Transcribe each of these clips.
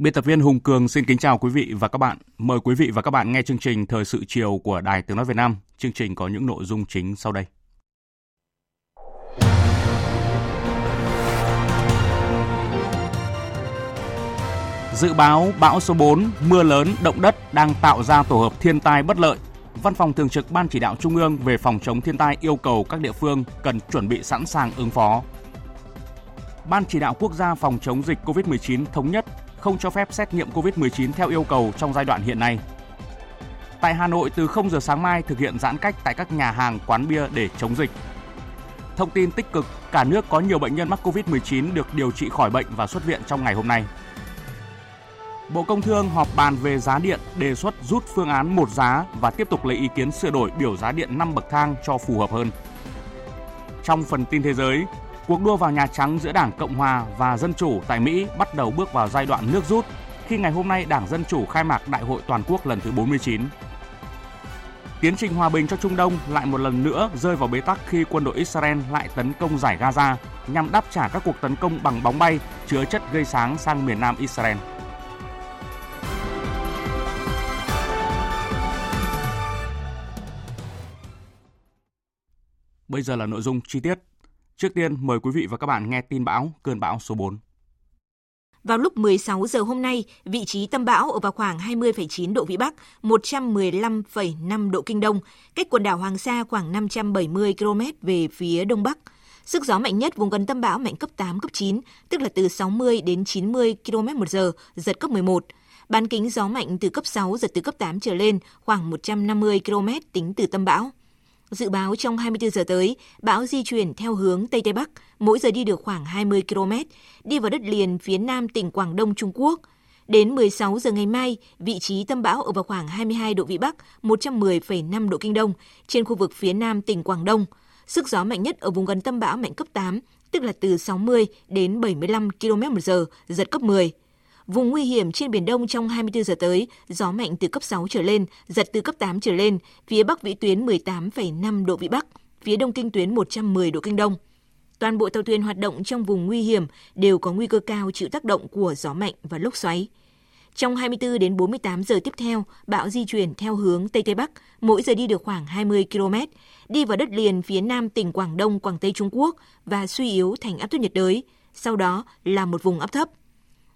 Biên tập viên Hùng Cường xin kính chào quý vị và các bạn. Mời quý vị và các bạn nghe chương trình Thời sự chiều của Đài Tiếng Nói Việt Nam. Chương trình có những nội dung chính sau đây. Dự báo bão số 4, mưa lớn, động đất đang tạo ra tổ hợp thiên tai bất lợi. Văn phòng Thường trực Ban Chỉ đạo Trung ương về phòng chống thiên tai yêu cầu các địa phương cần chuẩn bị sẵn sàng ứng phó. Ban Chỉ đạo Quốc gia phòng chống dịch COVID-19 thống nhất không cho phép xét nghiệm COVID-19 theo yêu cầu trong giai đoạn hiện nay. Tại Hà Nội từ 0 giờ sáng mai thực hiện giãn cách tại các nhà hàng, quán bia để chống dịch. Thông tin tích cực, cả nước có nhiều bệnh nhân mắc COVID-19 được điều trị khỏi bệnh và xuất viện trong ngày hôm nay. Bộ Công Thương họp bàn về giá điện, đề xuất rút phương án một giá và tiếp tục lấy ý kiến sửa đổi biểu giá điện 5 bậc thang cho phù hợp hơn. Trong phần tin thế giới, Cuộc đua vào Nhà Trắng giữa Đảng Cộng Hòa và Dân Chủ tại Mỹ bắt đầu bước vào giai đoạn nước rút khi ngày hôm nay Đảng Dân Chủ khai mạc Đại hội Toàn quốc lần thứ 49. Tiến trình hòa bình cho Trung Đông lại một lần nữa rơi vào bế tắc khi quân đội Israel lại tấn công giải Gaza nhằm đáp trả các cuộc tấn công bằng bóng bay chứa chất gây sáng sang miền nam Israel. Bây giờ là nội dung chi tiết. Trước tiên, mời quý vị và các bạn nghe tin bão cơn bão số 4. Vào lúc 16 giờ hôm nay, vị trí tâm bão ở vào khoảng 20,9 độ Vĩ Bắc, 115,5 độ Kinh Đông, cách quần đảo Hoàng Sa khoảng 570 km về phía Đông Bắc. Sức gió mạnh nhất vùng gần tâm bão mạnh cấp 8, cấp 9, tức là từ 60 đến 90 km một giờ, giật cấp 11. Bán kính gió mạnh từ cấp 6, giật từ cấp 8 trở lên, khoảng 150 km tính từ tâm bão. Dự báo trong 24 giờ tới, bão di chuyển theo hướng Tây Tây Bắc, mỗi giờ đi được khoảng 20 km, đi vào đất liền phía nam tỉnh Quảng Đông Trung Quốc. Đến 16 giờ ngày mai, vị trí tâm bão ở vào khoảng 22 độ Vĩ Bắc, 110,5 độ Kinh Đông, trên khu vực phía nam tỉnh Quảng Đông. Sức gió mạnh nhất ở vùng gần tâm bão mạnh cấp 8, tức là từ 60 đến 75 km một giờ, giật cấp 10. Vùng nguy hiểm trên Biển Đông trong 24 giờ tới, gió mạnh từ cấp 6 trở lên, giật từ cấp 8 trở lên, phía Bắc vĩ tuyến 18,5 độ Vĩ Bắc, phía Đông kinh tuyến 110 độ Kinh Đông. Toàn bộ tàu thuyền hoạt động trong vùng nguy hiểm đều có nguy cơ cao chịu tác động của gió mạnh và lốc xoáy. Trong 24 đến 48 giờ tiếp theo, bão di chuyển theo hướng Tây Tây Bắc, mỗi giờ đi được khoảng 20 km, đi vào đất liền phía nam tỉnh Quảng Đông, Quảng Tây Trung Quốc và suy yếu thành áp thấp nhiệt đới, sau đó là một vùng áp thấp.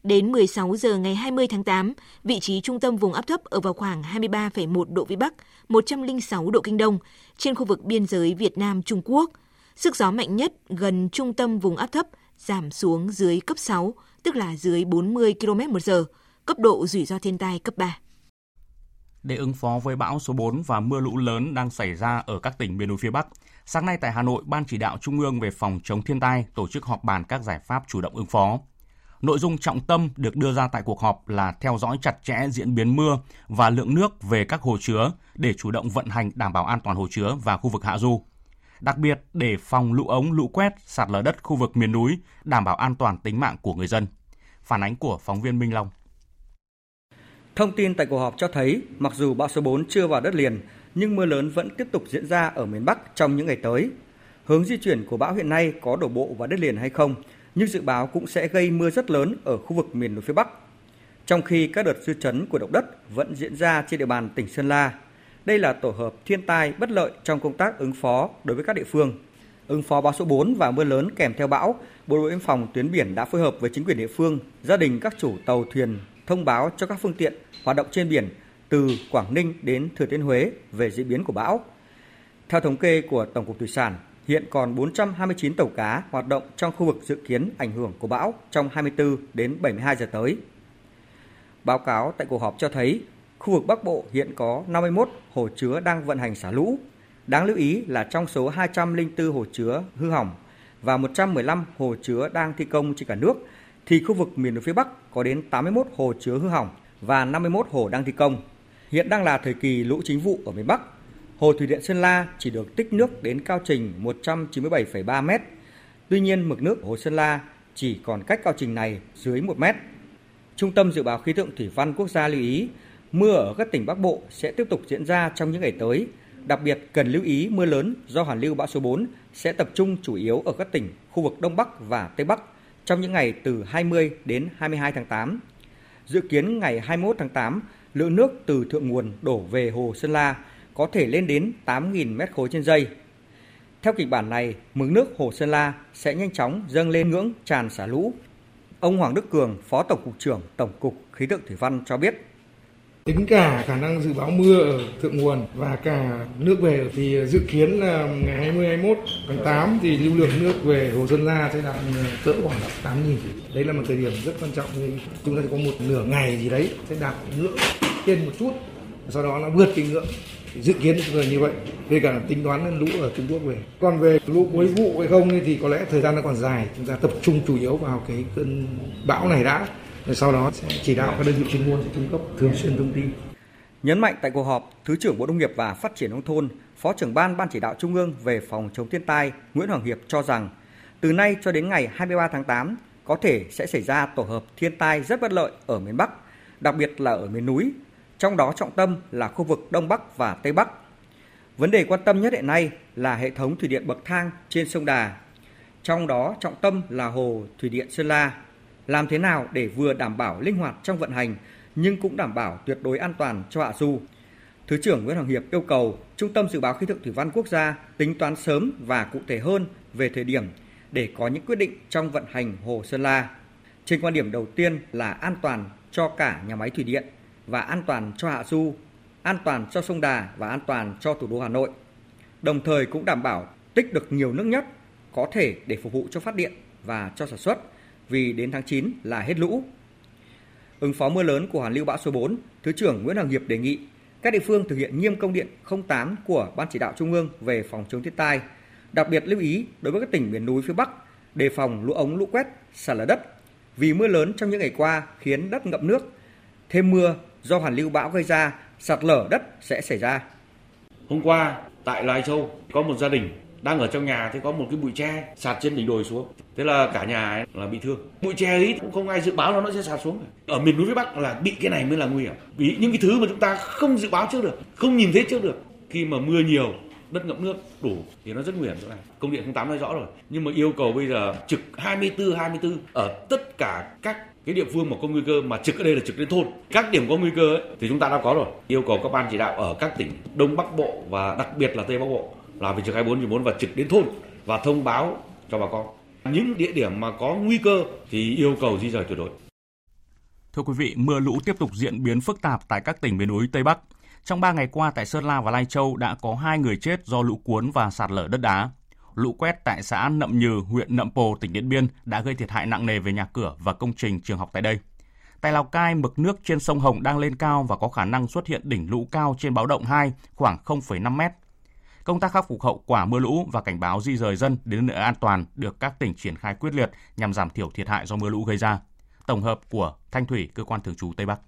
Đến 16 giờ ngày 20 tháng 8, vị trí trung tâm vùng áp thấp ở vào khoảng 23,1 độ Vĩ Bắc, 106 độ Kinh Đông, trên khu vực biên giới Việt Nam-Trung Quốc. Sức gió mạnh nhất gần trung tâm vùng áp thấp giảm xuống dưới cấp 6, tức là dưới 40 km một giờ, cấp độ rủi ro thiên tai cấp 3. Để ứng phó với bão số 4 và mưa lũ lớn đang xảy ra ở các tỉnh miền núi phía Bắc, sáng nay tại Hà Nội, Ban chỉ đạo Trung ương về phòng chống thiên tai tổ chức họp bàn các giải pháp chủ động ứng phó. Nội dung trọng tâm được đưa ra tại cuộc họp là theo dõi chặt chẽ diễn biến mưa và lượng nước về các hồ chứa để chủ động vận hành đảm bảo an toàn hồ chứa và khu vực hạ du. Đặc biệt để phòng lũ ống, lũ quét, sạt lở đất khu vực miền núi, đảm bảo an toàn tính mạng của người dân. Phản ánh của phóng viên Minh Long. Thông tin tại cuộc họp cho thấy, mặc dù bão số 4 chưa vào đất liền, nhưng mưa lớn vẫn tiếp tục diễn ra ở miền Bắc trong những ngày tới. Hướng di chuyển của bão hiện nay có đổ bộ vào đất liền hay không nhưng dự báo cũng sẽ gây mưa rất lớn ở khu vực miền núi phía Bắc. Trong khi các đợt dư chấn của động đất vẫn diễn ra trên địa bàn tỉnh Sơn La, đây là tổ hợp thiên tai bất lợi trong công tác ứng phó đối với các địa phương. Ứng phó bão số 4 và mưa lớn kèm theo bão, Bộ đội biên phòng tuyến biển đã phối hợp với chính quyền địa phương, gia đình các chủ tàu thuyền thông báo cho các phương tiện hoạt động trên biển từ Quảng Ninh đến Thừa Thiên Huế về diễn biến của bão. Theo thống kê của Tổng cục Thủy sản, Hiện còn 429 tàu cá hoạt động trong khu vực dự kiến ảnh hưởng của bão trong 24 đến 72 giờ tới. Báo cáo tại cuộc họp cho thấy, khu vực Bắc Bộ hiện có 51 hồ chứa đang vận hành xả lũ. Đáng lưu ý là trong số 204 hồ chứa hư hỏng và 115 hồ chứa đang thi công trên cả nước, thì khu vực miền núi phía Bắc có đến 81 hồ chứa hư hỏng và 51 hồ đang thi công. Hiện đang là thời kỳ lũ chính vụ ở miền Bắc. Hồ Thủy điện Sơn La chỉ được tích nước đến cao trình 197,3 m. Tuy nhiên, mực nước hồ Sơn La chỉ còn cách cao trình này dưới 1 mét. Trung tâm Dự báo Khí tượng Thủy văn Quốc gia lưu ý, mưa ở các tỉnh Bắc Bộ sẽ tiếp tục diễn ra trong những ngày tới. Đặc biệt cần lưu ý mưa lớn do hoàn lưu bão số 4 sẽ tập trung chủ yếu ở các tỉnh khu vực Đông Bắc và Tây Bắc trong những ngày từ 20 đến 22 tháng 8. Dự kiến ngày 21 tháng 8, lượng nước từ thượng nguồn đổ về hồ Sơn La có thể lên đến 8.000 mét khối trên giây. Theo kịch bản này, mực nước hồ Sơn La sẽ nhanh chóng dâng lên ngưỡng tràn xả lũ Ông Hoàng Đức Cường, Phó Tổng cục trưởng Tổng cục Khí tượng Thủy văn cho biết. Tính cả khả năng dự báo mưa ở thượng nguồn và cả nước về thì dự kiến là ngày 20 21 tháng 8 thì lưu lượng nước về Hồ Sơn La sẽ đạt ừ, cỡ khoảng 8 nghìn. Đấy là một thời điểm rất quan trọng chúng ta có một nửa ngày gì đấy sẽ đạt ngưỡng trên một chút sau đó nó vượt cái ngưỡng dự kiến là như vậy. Về cả tính toán lũ ở Trung Quốc về. Còn về lũ cuối vụ hay không thì có lẽ thời gian nó còn dài. Chúng ta tập trung chủ yếu vào cái cơn bão này đã. Rồi sau đó sẽ chỉ đạo các đơn vị chuyên môn cung cấp thường xuyên thông tin. Nhấn mạnh tại cuộc họp, Thứ trưởng Bộ Nông nghiệp và Phát triển nông thôn, Phó trưởng ban Ban chỉ đạo Trung ương về phòng chống thiên tai Nguyễn Hoàng Hiệp cho rằng, từ nay cho đến ngày 23 tháng 8, có thể sẽ xảy ra tổ hợp thiên tai rất bất lợi ở miền Bắc, đặc biệt là ở miền núi trong đó trọng tâm là khu vực Đông Bắc và Tây Bắc. Vấn đề quan tâm nhất hiện nay là hệ thống thủy điện bậc thang trên sông Đà. Trong đó trọng tâm là hồ thủy điện Sơn La. Làm thế nào để vừa đảm bảo linh hoạt trong vận hành, nhưng cũng đảm bảo tuyệt đối an toàn cho hạ du. Thứ trưởng Nguyễn Hoàng Hiệp yêu cầu Trung tâm Dự báo Khí tượng Thủy văn Quốc gia tính toán sớm và cụ thể hơn về thời điểm để có những quyết định trong vận hành hồ Sơn La. Trên quan điểm đầu tiên là an toàn cho cả nhà máy thủy điện và an toàn cho hạ du, an toàn cho sông Đà và an toàn cho thủ đô Hà Nội. Đồng thời cũng đảm bảo tích được nhiều nước nhất có thể để phục vụ cho phát điện và cho sản xuất vì đến tháng 9 là hết lũ. Ứng phó mưa lớn của hoàn lưu bão số 4, Thứ trưởng Nguyễn Hoàng Hiệp đề nghị các địa phương thực hiện nghiêm công điện 08 của Ban chỉ đạo Trung ương về phòng chống thiên tai, đặc biệt lưu ý đối với các tỉnh miền núi phía Bắc đề phòng lũ ống lũ quét, sạt lở đất vì mưa lớn trong những ngày qua khiến đất ngập nước. Thêm mưa do hoàn lưu bão gây ra, sạt lở đất sẽ xảy ra. Hôm qua tại Lai Châu có một gia đình đang ở trong nhà thì có một cái bụi tre sạt trên đỉnh đồi xuống. Thế là cả nhà ấy là bị thương. Bụi tre ấy cũng không ai dự báo là nó sẽ sạt xuống. Ở miền núi phía bắc là bị cái này mới là nguy hiểm. Vì những cái thứ mà chúng ta không dự báo trước được không nhìn thấy trước được khi mà mưa nhiều đất ngập nước đủ thì nó rất nguy hiểm chỗ này công điện 08 nói rõ rồi. Nhưng mà yêu cầu bây giờ trực 24 24 ở tất cả các cái địa phương mà có nguy cơ mà trực ở đây là trực đến thôn các điểm có nguy cơ ấy, thì chúng ta đã có rồi yêu cầu các ban chỉ đạo ở các tỉnh đông bắc bộ và đặc biệt là tây bắc bộ là phải trực 24 bốn và trực đến thôn và thông báo cho bà con những địa điểm mà có nguy cơ thì yêu cầu di rời tuyệt đối Thưa quý vị, mưa lũ tiếp tục diễn biến phức tạp tại các tỉnh miền núi Tây Bắc. Trong 3 ngày qua tại Sơn La và Lai Châu đã có 2 người chết do lũ cuốn và sạt lở đất đá. Lũ quét tại xã Nậm Nhừ, huyện Nậm Pồ, tỉnh Điện Biên đã gây thiệt hại nặng nề về nhà cửa và công trình trường học tại đây. Tại Lào Cai, mực nước trên sông Hồng đang lên cao và có khả năng xuất hiện đỉnh lũ cao trên báo động 2 khoảng 0,5 mét. Công tác khắc phục hậu quả mưa lũ và cảnh báo di rời dân đến nơi an toàn được các tỉnh triển khai quyết liệt nhằm giảm thiểu thiệt hại do mưa lũ gây ra. Tổng hợp của Thanh Thủy, cơ quan thường trú Tây Bắc.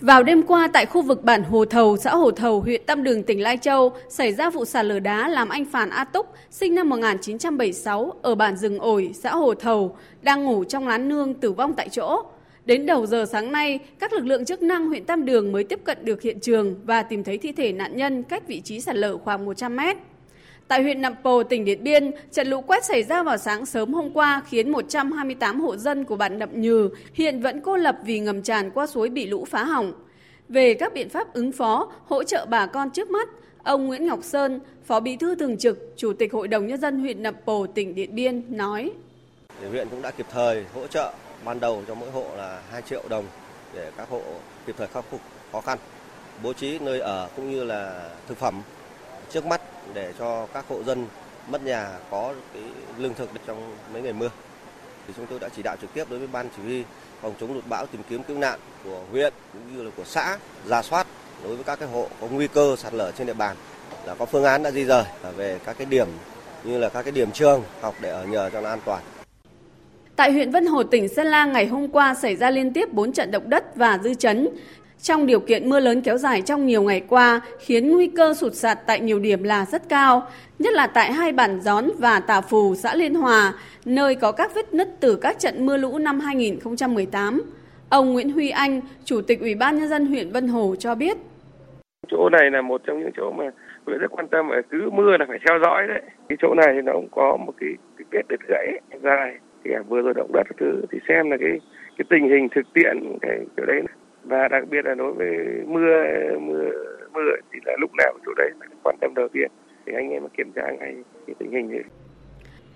Vào đêm qua tại khu vực bản Hồ Thầu, xã Hồ Thầu, huyện Tam Đường, tỉnh Lai Châu, xảy ra vụ sạt lở đá làm anh Phàn A Túc, sinh năm 1976, ở bản rừng ổi, xã Hồ Thầu, đang ngủ trong lán nương tử vong tại chỗ. Đến đầu giờ sáng nay, các lực lượng chức năng huyện Tam Đường mới tiếp cận được hiện trường và tìm thấy thi thể nạn nhân cách vị trí sạt lở khoảng 100 mét. Tại huyện Nậm Pồ, tỉnh Điện Biên, trận lũ quét xảy ra vào sáng sớm hôm qua khiến 128 hộ dân của bản Nậm Nhừ hiện vẫn cô lập vì ngầm tràn qua suối bị lũ phá hỏng. Về các biện pháp ứng phó, hỗ trợ bà con trước mắt, ông Nguyễn Ngọc Sơn, Phó Bí thư Thường trực, Chủ tịch Hội đồng Nhân dân huyện Nậm Pồ, tỉnh Điện Biên nói. Huyện cũng đã kịp thời hỗ trợ ban đầu cho mỗi hộ là 2 triệu đồng để các hộ kịp thời khắc phục khó khăn, bố trí nơi ở cũng như là thực phẩm. Trước mắt để cho các hộ dân mất nhà có cái lương thực trong mấy ngày mưa. Thì chúng tôi đã chỉ đạo trực tiếp đối với ban chỉ huy phòng chống lụt bão tìm kiếm cứu nạn của huyện cũng như là của xã ra soát đối với các cái hộ có nguy cơ sạt lở trên địa bàn là có phương án đã di rời về các cái điểm như là các cái điểm trường học để ở nhờ cho nó an toàn. Tại huyện Vân Hồ, tỉnh Sơn La ngày hôm qua xảy ra liên tiếp 4 trận động đất và dư chấn. Trong điều kiện mưa lớn kéo dài trong nhiều ngày qua, khiến nguy cơ sụt sạt tại nhiều điểm là rất cao, nhất là tại hai bản Gión và Tà Phù, xã Liên Hòa, nơi có các vết nứt từ các trận mưa lũ năm 2018. Ông Nguyễn Huy Anh, Chủ tịch Ủy ban Nhân dân huyện Vân Hồ cho biết. Chỗ này là một trong những chỗ mà huyện rất quan tâm, cứ mưa là phải theo dõi đấy. Cái chỗ này thì nó cũng có một cái, cái vết đứt gãy dài thì vừa rồi động đất thứ thì xem là cái cái tình hình thực tiễn cái chỗ đấy và đặc biệt là đối với mưa mưa mưa thì là lúc nào chỗ đấy là quan tâm đầu tiên thì anh em kiểm tra ngay cái tình hình này.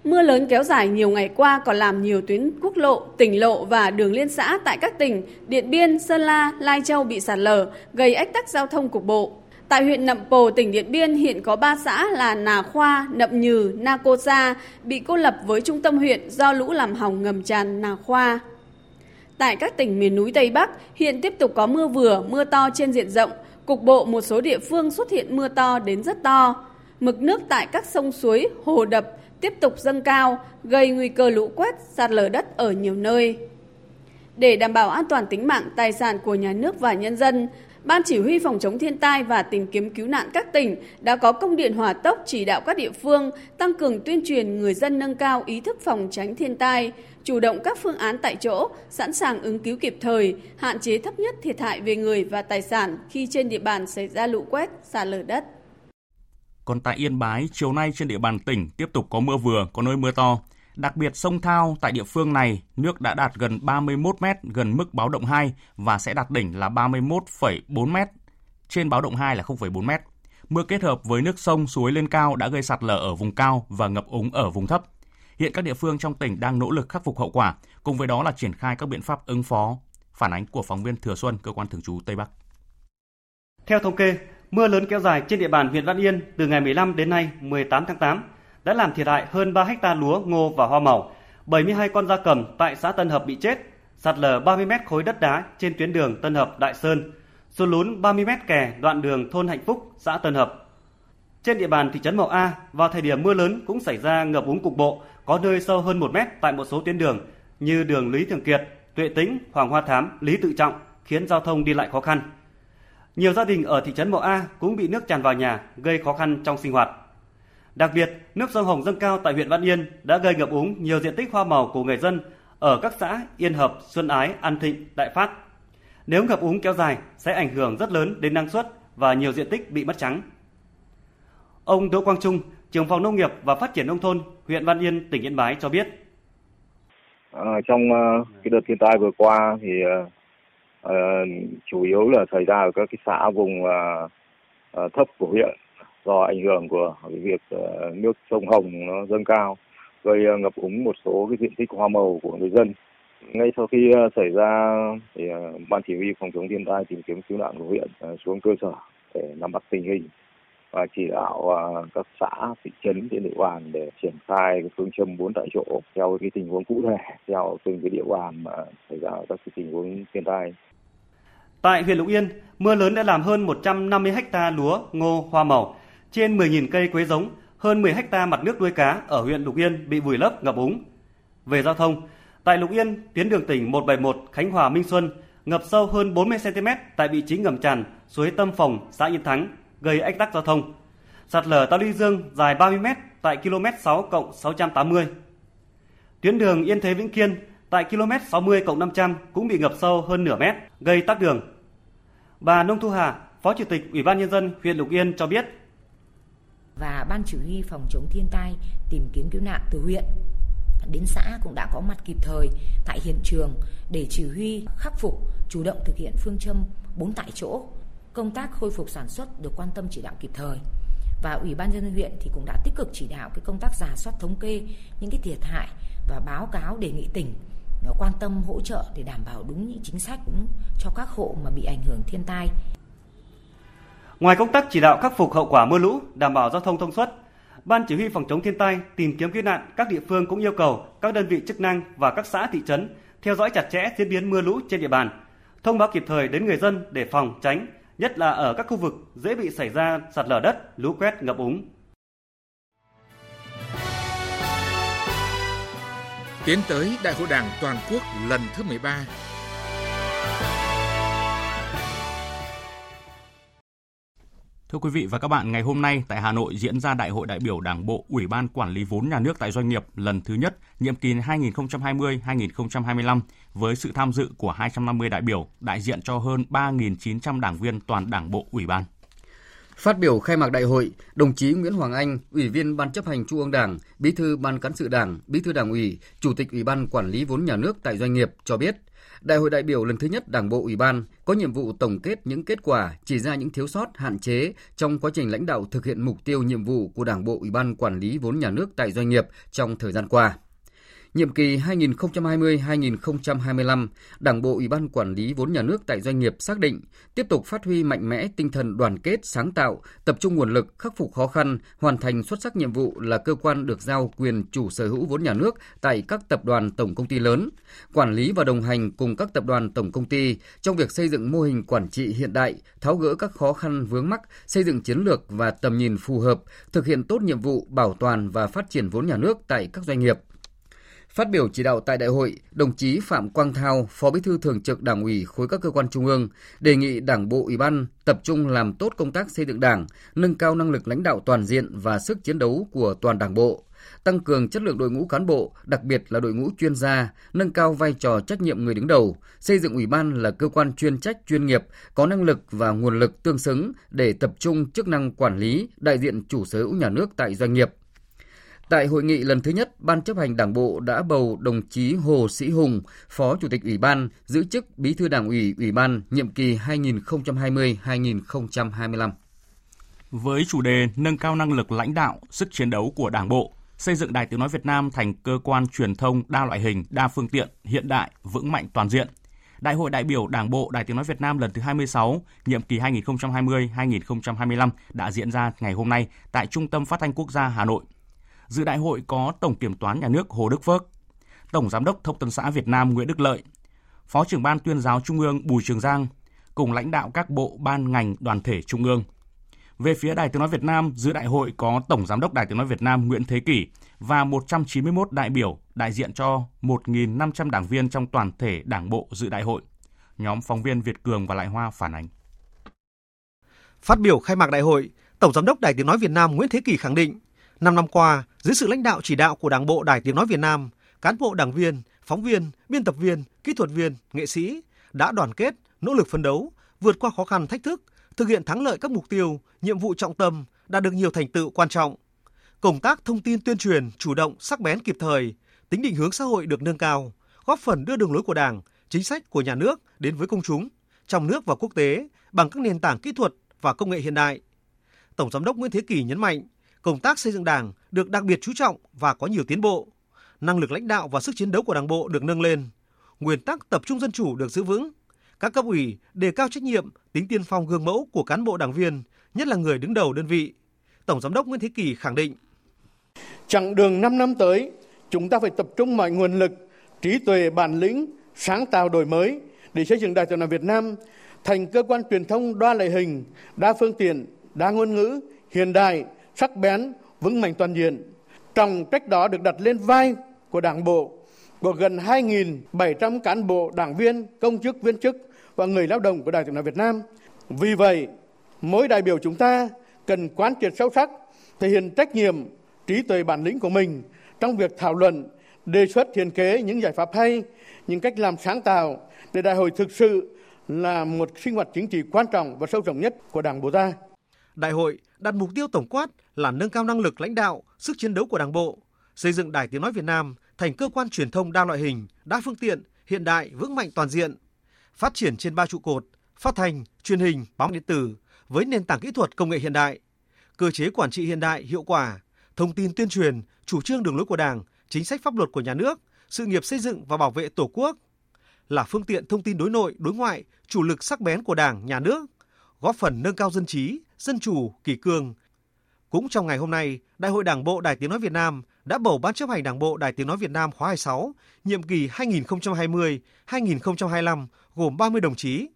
Mưa lớn kéo dài nhiều ngày qua còn làm nhiều tuyến quốc lộ, tỉnh lộ và đường liên xã tại các tỉnh Điện Biên, Sơn La, Lai Châu bị sạt lở, gây ách tắc giao thông cục bộ. Tại huyện Nậm Pồ, tỉnh Điện Biên hiện có 3 xã là Nà Khoa, Nậm Nhừ, Na Cô Sa bị cô lập với trung tâm huyện do lũ làm hỏng ngầm tràn Nà Khoa. Tại các tỉnh miền núi Tây Bắc, hiện tiếp tục có mưa vừa, mưa to trên diện rộng. Cục bộ một số địa phương xuất hiện mưa to đến rất to. Mực nước tại các sông suối, hồ đập tiếp tục dâng cao, gây nguy cơ lũ quét, sạt lở đất ở nhiều nơi. Để đảm bảo an toàn tính mạng, tài sản của nhà nước và nhân dân, Ban Chỉ huy Phòng chống thiên tai và tìm kiếm cứu nạn các tỉnh đã có công điện hỏa tốc chỉ đạo các địa phương tăng cường tuyên truyền người dân nâng cao ý thức phòng tránh thiên tai, chủ động các phương án tại chỗ, sẵn sàng ứng cứu kịp thời, hạn chế thấp nhất thiệt hại về người và tài sản khi trên địa bàn xảy ra lũ quét, sạt lở đất. Còn tại Yên Bái, chiều nay trên địa bàn tỉnh tiếp tục có mưa vừa, có nơi mưa to. Đặc biệt sông Thao tại địa phương này, nước đã đạt gần 31 mét, gần mức báo động 2 và sẽ đạt đỉnh là 31,4 mét. Trên báo động 2 là 0,4 mét. Mưa kết hợp với nước sông suối lên cao đã gây sạt lở ở vùng cao và ngập úng ở vùng thấp. Hiện các địa phương trong tỉnh đang nỗ lực khắc phục hậu quả, cùng với đó là triển khai các biện pháp ứng phó. Phản ánh của phóng viên Thừa Xuân, cơ quan thường trú Tây Bắc. Theo thống kê, mưa lớn kéo dài trên địa bàn huyện Văn Yên từ ngày 15 đến nay 18 tháng 8 đã làm thiệt hại hơn 3 hecta lúa, ngô và hoa màu, 72 con gia cầm tại xã Tân Hợp bị chết, sạt lở 30 mét khối đất đá trên tuyến đường Tân Hợp Đại Sơn, sụt lún 30 mét kè đoạn đường thôn Hạnh Phúc, xã Tân Hợp. Trên địa bàn thị trấn Mậu A, vào thời điểm mưa lớn cũng xảy ra ngập úng cục bộ, có nơi sâu hơn 1 mét tại một số tuyến đường như đường Lý Thường Kiệt, Tuệ Tĩnh, Hoàng Hoa Thám, Lý Tự Trọng, khiến giao thông đi lại khó khăn. Nhiều gia đình ở thị trấn Mậu A cũng bị nước tràn vào nhà, gây khó khăn trong sinh hoạt. Đặc biệt, nước sông Hồng dâng cao tại huyện Văn Yên đã gây ngập úng nhiều diện tích hoa màu của người dân ở các xã Yên Hợp, Xuân Ái, An Thịnh, Đại Phát. Nếu ngập úng kéo dài sẽ ảnh hưởng rất lớn đến năng suất và nhiều diện tích bị mất trắng. Ông Đỗ Quang Trung, trưởng phòng nông nghiệp và phát triển nông thôn, huyện Văn Yên, tỉnh Yên Bái cho biết. À, trong uh, cái đợt thiên tai vừa qua thì uh, uh, chủ yếu là xảy ra ở các cái xã vùng uh, uh, thấp của huyện do ảnh hưởng của việc uh, nước sông Hồng nó dâng cao gây uh, ngập úng một số cái diện tích hoa màu của người dân. Ngay sau khi uh, xảy ra thì uh, ban chỉ huy phòng chống thiên tai tìm kiếm cứu nạn của huyện uh, xuống cơ sở để nắm bắt tình hình và chỉ đạo à, các xã thị trấn trên địa bàn để triển khai cái phương châm bốn tại chỗ theo cái tình huống cụ thể theo từng cái địa bàn mà xảy ra các cái tình huống thiên tai. Tại huyện Lục Yên, mưa lớn đã làm hơn 150 ha lúa, ngô, hoa màu, trên 10.000 cây quế giống, hơn 10 ha mặt nước nuôi cá ở huyện Lục Yên bị vùi lấp ngập úng. Về giao thông, tại Lục Yên, tuyến đường tỉnh 171 Khánh Hòa Minh Xuân ngập sâu hơn 40 cm tại vị trí ngầm tràn suối Tâm Phòng, xã Yên Thắng, gây ách tắc giao thông. Sạt lở ta luy dương dài 30 m tại km 6 cộng 680. Tuyến đường Yên Thế Vĩnh Kiên tại km 60 cộng 500 cũng bị ngập sâu hơn nửa mét, gây tắc đường. Bà Nông Thu Hà, Phó Chủ tịch Ủy ban Nhân dân huyện Lục Yên cho biết. Và Ban Chỉ huy Phòng chống thiên tai tìm kiếm cứu nạn từ huyện đến xã cũng đã có mặt kịp thời tại hiện trường để chỉ huy khắc phục, chủ động thực hiện phương châm bốn tại chỗ. Công tác khôi phục sản xuất được quan tâm chỉ đạo kịp thời và ủy ban nhân dân huyện thì cũng đã tích cực chỉ đạo cái công tác giả soát thống kê những cái thiệt hại và báo cáo đề nghị tỉnh quan tâm hỗ trợ để đảm bảo đúng những chính sách cho các hộ mà bị ảnh hưởng thiên tai. Ngoài công tác chỉ đạo khắc phục hậu quả mưa lũ, đảm bảo giao thông thông suốt, Ban chỉ huy phòng chống thiên tai, tìm kiếm cứu nạn các địa phương cũng yêu cầu các đơn vị chức năng và các xã thị trấn theo dõi chặt chẽ diễn biến mưa lũ trên địa bàn, thông báo kịp thời đến người dân để phòng tránh, nhất là ở các khu vực dễ bị xảy ra sạt lở đất, lũ quét, ngập úng. Tiến tới Đại hội Đảng toàn quốc lần thứ 13 Thưa quý vị và các bạn, ngày hôm nay tại Hà Nội diễn ra Đại hội đại biểu Đảng bộ Ủy ban Quản lý vốn nhà nước tại doanh nghiệp lần thứ nhất, nhiệm kỳ 2020-2025 với sự tham dự của 250 đại biểu, đại diện cho hơn 3.900 đảng viên toàn Đảng bộ Ủy ban. Phát biểu khai mạc đại hội, đồng chí Nguyễn Hoàng Anh, Ủy viên Ban chấp hành Trung ương Đảng, Bí thư Ban cán sự Đảng, Bí thư Đảng ủy, Chủ tịch Ủy ban Quản lý vốn nhà nước tại doanh nghiệp cho biết, Đại hội đại biểu lần thứ nhất Đảng bộ Ủy ban có nhiệm vụ tổng kết những kết quả, chỉ ra những thiếu sót, hạn chế trong quá trình lãnh đạo thực hiện mục tiêu nhiệm vụ của Đảng bộ Ủy ban Quản lý vốn nhà nước tại doanh nghiệp trong thời gian qua. Nhiệm kỳ 2020-2025, Đảng bộ Ủy ban Quản lý vốn nhà nước tại doanh nghiệp xác định tiếp tục phát huy mạnh mẽ tinh thần đoàn kết, sáng tạo, tập trung nguồn lực khắc phục khó khăn, hoàn thành xuất sắc nhiệm vụ là cơ quan được giao quyền chủ sở hữu vốn nhà nước tại các tập đoàn tổng công ty lớn, quản lý và đồng hành cùng các tập đoàn tổng công ty trong việc xây dựng mô hình quản trị hiện đại, tháo gỡ các khó khăn vướng mắc, xây dựng chiến lược và tầm nhìn phù hợp, thực hiện tốt nhiệm vụ bảo toàn và phát triển vốn nhà nước tại các doanh nghiệp. Phát biểu chỉ đạo tại đại hội, đồng chí Phạm Quang Thao, Phó Bí thư Thường trực Đảng ủy khối các cơ quan trung ương, đề nghị Đảng bộ Ủy ban tập trung làm tốt công tác xây dựng Đảng, nâng cao năng lực lãnh đạo toàn diện và sức chiến đấu của toàn Đảng bộ, tăng cường chất lượng đội ngũ cán bộ, đặc biệt là đội ngũ chuyên gia, nâng cao vai trò trách nhiệm người đứng đầu, xây dựng ủy ban là cơ quan chuyên trách chuyên nghiệp, có năng lực và nguồn lực tương xứng để tập trung chức năng quản lý, đại diện chủ sở hữu nhà nước tại doanh nghiệp, Tại hội nghị lần thứ nhất, Ban chấp hành Đảng bộ đã bầu đồng chí Hồ Sĩ Hùng, Phó Chủ tịch Ủy ban, giữ chức Bí thư Đảng ủy Ủy ban nhiệm kỳ 2020-2025. Với chủ đề nâng cao năng lực lãnh đạo, sức chiến đấu của Đảng bộ, xây dựng Đài Tiếng nói Việt Nam thành cơ quan truyền thông đa loại hình, đa phương tiện, hiện đại, vững mạnh toàn diện. Đại hội đại biểu Đảng bộ Đài Tiếng nói Việt Nam lần thứ 26, nhiệm kỳ 2020-2025 đã diễn ra ngày hôm nay tại Trung tâm Phát thanh Quốc gia Hà Nội Dự đại hội có Tổng Kiểm toán Nhà nước Hồ Đức Phước, Tổng Giám đốc Thông tấn xã Việt Nam Nguyễn Đức Lợi, Phó trưởng Ban tuyên giáo Trung ương Bùi Trường Giang, cùng lãnh đạo các bộ ban ngành đoàn thể Trung ương. Về phía Đài Tiếng Nói Việt Nam, dự đại hội có Tổng Giám đốc Đài Tiếng Nói Việt Nam Nguyễn Thế Kỷ và 191 đại biểu đại diện cho 1.500 đảng viên trong toàn thể đảng bộ dự đại hội. Nhóm phóng viên Việt Cường và Lại Hoa phản ánh. Phát biểu khai mạc đại hội, Tổng Giám đốc Đài Tiếng Nói Việt Nam Nguyễn Thế Kỷ khẳng định, Năm năm qua, dưới sự lãnh đạo chỉ đạo của Đảng bộ Đài Tiếng Nói Việt Nam, cán bộ đảng viên, phóng viên, biên tập viên, kỹ thuật viên, nghệ sĩ đã đoàn kết, nỗ lực phấn đấu, vượt qua khó khăn thách thức, thực hiện thắng lợi các mục tiêu, nhiệm vụ trọng tâm, đạt được nhiều thành tựu quan trọng. Công tác thông tin tuyên truyền chủ động, sắc bén kịp thời, tính định hướng xã hội được nâng cao, góp phần đưa đường lối của Đảng, chính sách của nhà nước đến với công chúng, trong nước và quốc tế bằng các nền tảng kỹ thuật và công nghệ hiện đại. Tổng giám đốc Nguyễn Thế Kỳ nhấn mạnh, công tác xây dựng Đảng được đặc biệt chú trọng và có nhiều tiến bộ. Năng lực lãnh đạo và sức chiến đấu của Đảng bộ được nâng lên. Nguyên tắc tập trung dân chủ được giữ vững. Các cấp ủy đề cao trách nhiệm, tính tiên phong gương mẫu của cán bộ đảng viên, nhất là người đứng đầu đơn vị. Tổng giám đốc Nguyễn Thế Kỳ khẳng định: Chặng đường 5 năm tới, chúng ta phải tập trung mọi nguồn lực, trí tuệ, bản lĩnh, sáng tạo đổi mới để xây dựng Đài truyền hình Việt Nam thành cơ quan truyền thông đa loại hình, đa phương tiện, đa ngôn ngữ, hiện đại, sắc bén, vững mạnh toàn diện. Trọng trách đó được đặt lên vai của Đảng bộ, của gần 2.700 cán bộ, đảng viên, công chức, viên chức và người lao động của Đài tiếng nói Việt Nam. Vì vậy, mỗi đại biểu chúng ta cần quán triệt sâu sắc, thể hiện trách nhiệm, trí tuệ bản lĩnh của mình trong việc thảo luận, đề xuất thiền kế những giải pháp hay, những cách làm sáng tạo để đại hội thực sự là một sinh hoạt chính trị quan trọng và sâu rộng nhất của Đảng bộ ta. Đại hội đặt mục tiêu tổng quát là nâng cao năng lực lãnh đạo, sức chiến đấu của Đảng bộ, xây dựng Đài Tiếng nói Việt Nam thành cơ quan truyền thông đa loại hình, đa phương tiện, hiện đại, vững mạnh toàn diện, phát triển trên ba trụ cột: phát thanh, truyền hình, báo điện tử với nền tảng kỹ thuật công nghệ hiện đại, cơ chế quản trị hiện đại hiệu quả, thông tin tuyên truyền, chủ trương đường lối của Đảng, chính sách pháp luật của nhà nước, sự nghiệp xây dựng và bảo vệ Tổ quốc là phương tiện thông tin đối nội, đối ngoại, chủ lực sắc bén của Đảng, nhà nước, góp phần nâng cao dân trí, dân chủ, kỳ cương. Cũng trong ngày hôm nay, Đại hội Đảng bộ Đài Tiếng Nói Việt Nam đã bầu Ban chấp hành Đảng bộ Đài Tiếng Nói Việt Nam khóa 26, nhiệm kỳ 2020-2025 gồm 30 đồng chí.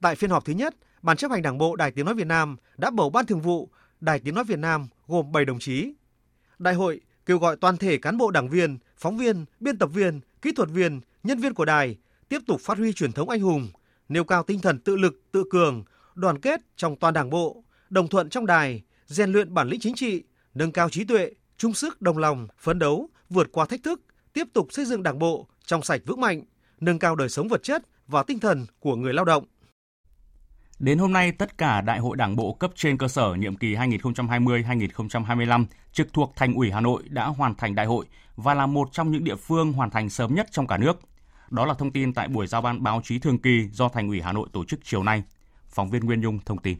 Tại phiên họp thứ nhất, Ban chấp hành Đảng bộ Đài Tiếng Nói Việt Nam đã bầu Ban Thường vụ Đài Tiếng Nói Việt Nam gồm 7 đồng chí. Đại hội kêu gọi toàn thể cán bộ đảng viên, phóng viên, biên tập viên, kỹ thuật viên, nhân viên của đài tiếp tục phát huy truyền thống anh hùng, nêu cao tinh thần tự lực, tự cường, đoàn kết trong toàn đảng bộ, đồng thuận trong đài, rèn luyện bản lĩnh chính trị, nâng cao trí tuệ, chung sức đồng lòng, phấn đấu, vượt qua thách thức, tiếp tục xây dựng đảng bộ trong sạch vững mạnh, nâng cao đời sống vật chất và tinh thần của người lao động. Đến hôm nay, tất cả đại hội đảng bộ cấp trên cơ sở nhiệm kỳ 2020-2025 trực thuộc Thành ủy Hà Nội đã hoàn thành đại hội và là một trong những địa phương hoàn thành sớm nhất trong cả nước. Đó là thông tin tại buổi giao ban báo chí thường kỳ do Thành ủy Hà Nội tổ chức chiều nay. Phóng viên Nguyên Nhung thông tin.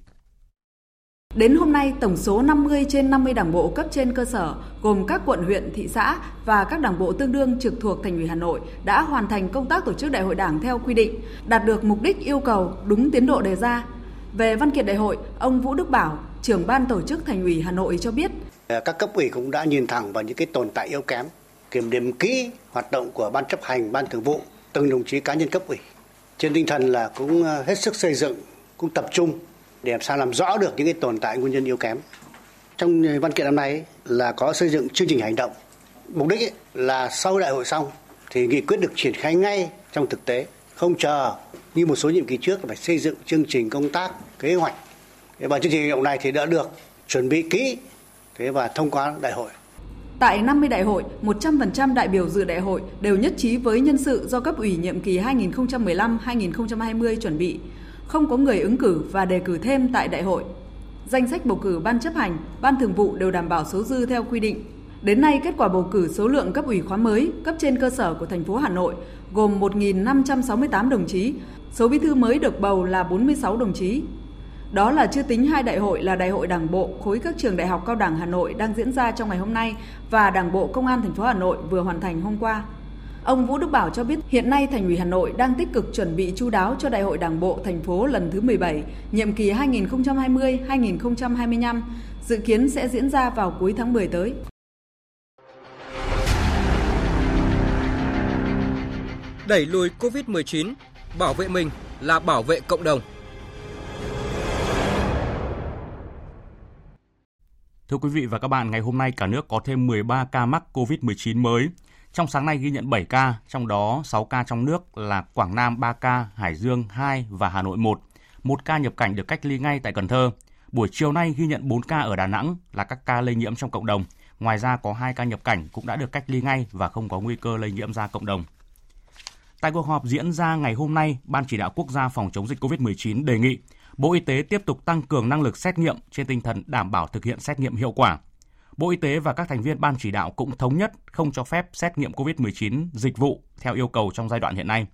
Đến hôm nay, tổng số 50 trên 50 đảng bộ cấp trên cơ sở, gồm các quận huyện, thị xã và các đảng bộ tương đương trực thuộc Thành ủy Hà Nội đã hoàn thành công tác tổ chức đại hội đảng theo quy định, đạt được mục đích yêu cầu đúng tiến độ đề ra. Về văn kiện đại hội, ông Vũ Đức Bảo, trưởng ban tổ chức Thành ủy Hà Nội cho biết. Các cấp ủy cũng đã nhìn thẳng vào những cái tồn tại yếu kém, kiểm điểm kỹ hoạt động của ban chấp hành, ban thường vụ, từng đồng chí cá nhân cấp ủy. Trên tinh thần là cũng hết sức xây dựng, cũng tập trung để làm sao làm rõ được những cái tồn tại nguyên nhân yếu kém. Trong ờ, văn kiện năm nay là có xây dựng chương trình hành động. Mục đích là sau đại hội xong thì nghị quyết được triển khai ngay trong thực tế, không chờ như một số nhiệm kỳ trước phải xây dựng chương trình công tác, kế hoạch. Và chương trình hành động này thì đã được chuẩn bị kỹ thế và thông qua đại hội. Tại 50 đại hội, 100% đại biểu dự đại hội đều nhất trí với nhân sự do cấp ủy nhiệm kỳ 2015-2020 chuẩn bị không có người ứng cử và đề cử thêm tại đại hội. Danh sách bầu cử ban chấp hành, ban thường vụ đều đảm bảo số dư theo quy định. Đến nay, kết quả bầu cử số lượng cấp ủy khóa mới cấp trên cơ sở của thành phố Hà Nội gồm 1.568 đồng chí, số bí thư mới được bầu là 46 đồng chí. Đó là chưa tính hai đại hội là Đại hội Đảng bộ khối các trường đại học cao đẳng Hà Nội đang diễn ra trong ngày hôm nay và Đảng bộ Công an thành phố Hà Nội vừa hoàn thành hôm qua. Ông Vũ Đức Bảo cho biết hiện nay Thành ủy Hà Nội đang tích cực chuẩn bị chu đáo cho Đại hội Đảng bộ thành phố lần thứ 17, nhiệm kỳ 2020-2025, dự kiến sẽ diễn ra vào cuối tháng 10 tới. Đẩy lùi COVID-19, bảo vệ mình là bảo vệ cộng đồng. Thưa quý vị và các bạn, ngày hôm nay cả nước có thêm 13 ca mắc COVID-19 mới. Trong sáng nay ghi nhận 7 ca, trong đó 6 ca trong nước là Quảng Nam 3 ca, Hải Dương 2 và Hà Nội 1. Một ca nhập cảnh được cách ly ngay tại Cần Thơ. Buổi chiều nay ghi nhận 4 ca ở Đà Nẵng là các ca lây nhiễm trong cộng đồng. Ngoài ra có 2 ca nhập cảnh cũng đã được cách ly ngay và không có nguy cơ lây nhiễm ra cộng đồng. Tại cuộc họp diễn ra ngày hôm nay, Ban chỉ đạo quốc gia phòng chống dịch COVID-19 đề nghị Bộ Y tế tiếp tục tăng cường năng lực xét nghiệm trên tinh thần đảm bảo thực hiện xét nghiệm hiệu quả. Bộ Y tế và các thành viên ban chỉ đạo cũng thống nhất không cho phép xét nghiệm COVID-19 dịch vụ theo yêu cầu trong giai đoạn hiện nay.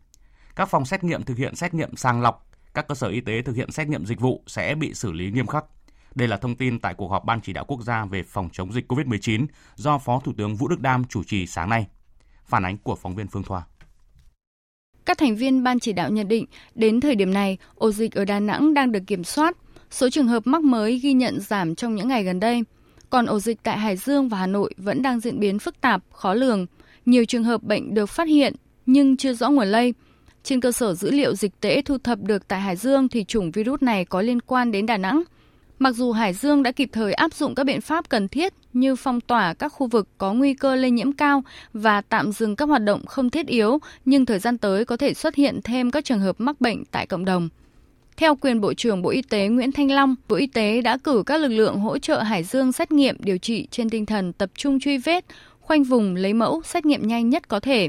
Các phòng xét nghiệm thực hiện xét nghiệm sàng lọc, các cơ sở y tế thực hiện xét nghiệm dịch vụ sẽ bị xử lý nghiêm khắc. Đây là thông tin tại cuộc họp Ban chỉ đạo quốc gia về phòng chống dịch COVID-19 do Phó Thủ tướng Vũ Đức Đam chủ trì sáng nay. Phản ánh của phóng viên Phương Thoa. Các thành viên ban chỉ đạo nhận định, đến thời điểm này, ổ dịch ở Đà Nẵng đang được kiểm soát. Số trường hợp mắc mới ghi nhận giảm trong những ngày gần đây. Còn ổ dịch tại Hải Dương và Hà Nội vẫn đang diễn biến phức tạp, khó lường. Nhiều trường hợp bệnh được phát hiện nhưng chưa rõ nguồn lây. Trên cơ sở dữ liệu dịch tễ thu thập được tại Hải Dương thì chủng virus này có liên quan đến Đà Nẵng. Mặc dù Hải Dương đã kịp thời áp dụng các biện pháp cần thiết như phong tỏa các khu vực có nguy cơ lây nhiễm cao và tạm dừng các hoạt động không thiết yếu, nhưng thời gian tới có thể xuất hiện thêm các trường hợp mắc bệnh tại cộng đồng. Theo quyền Bộ trưởng Bộ Y tế Nguyễn Thanh Long, Bộ Y tế đã cử các lực lượng hỗ trợ Hải Dương xét nghiệm điều trị trên tinh thần tập trung truy vết, khoanh vùng lấy mẫu xét nghiệm nhanh nhất có thể.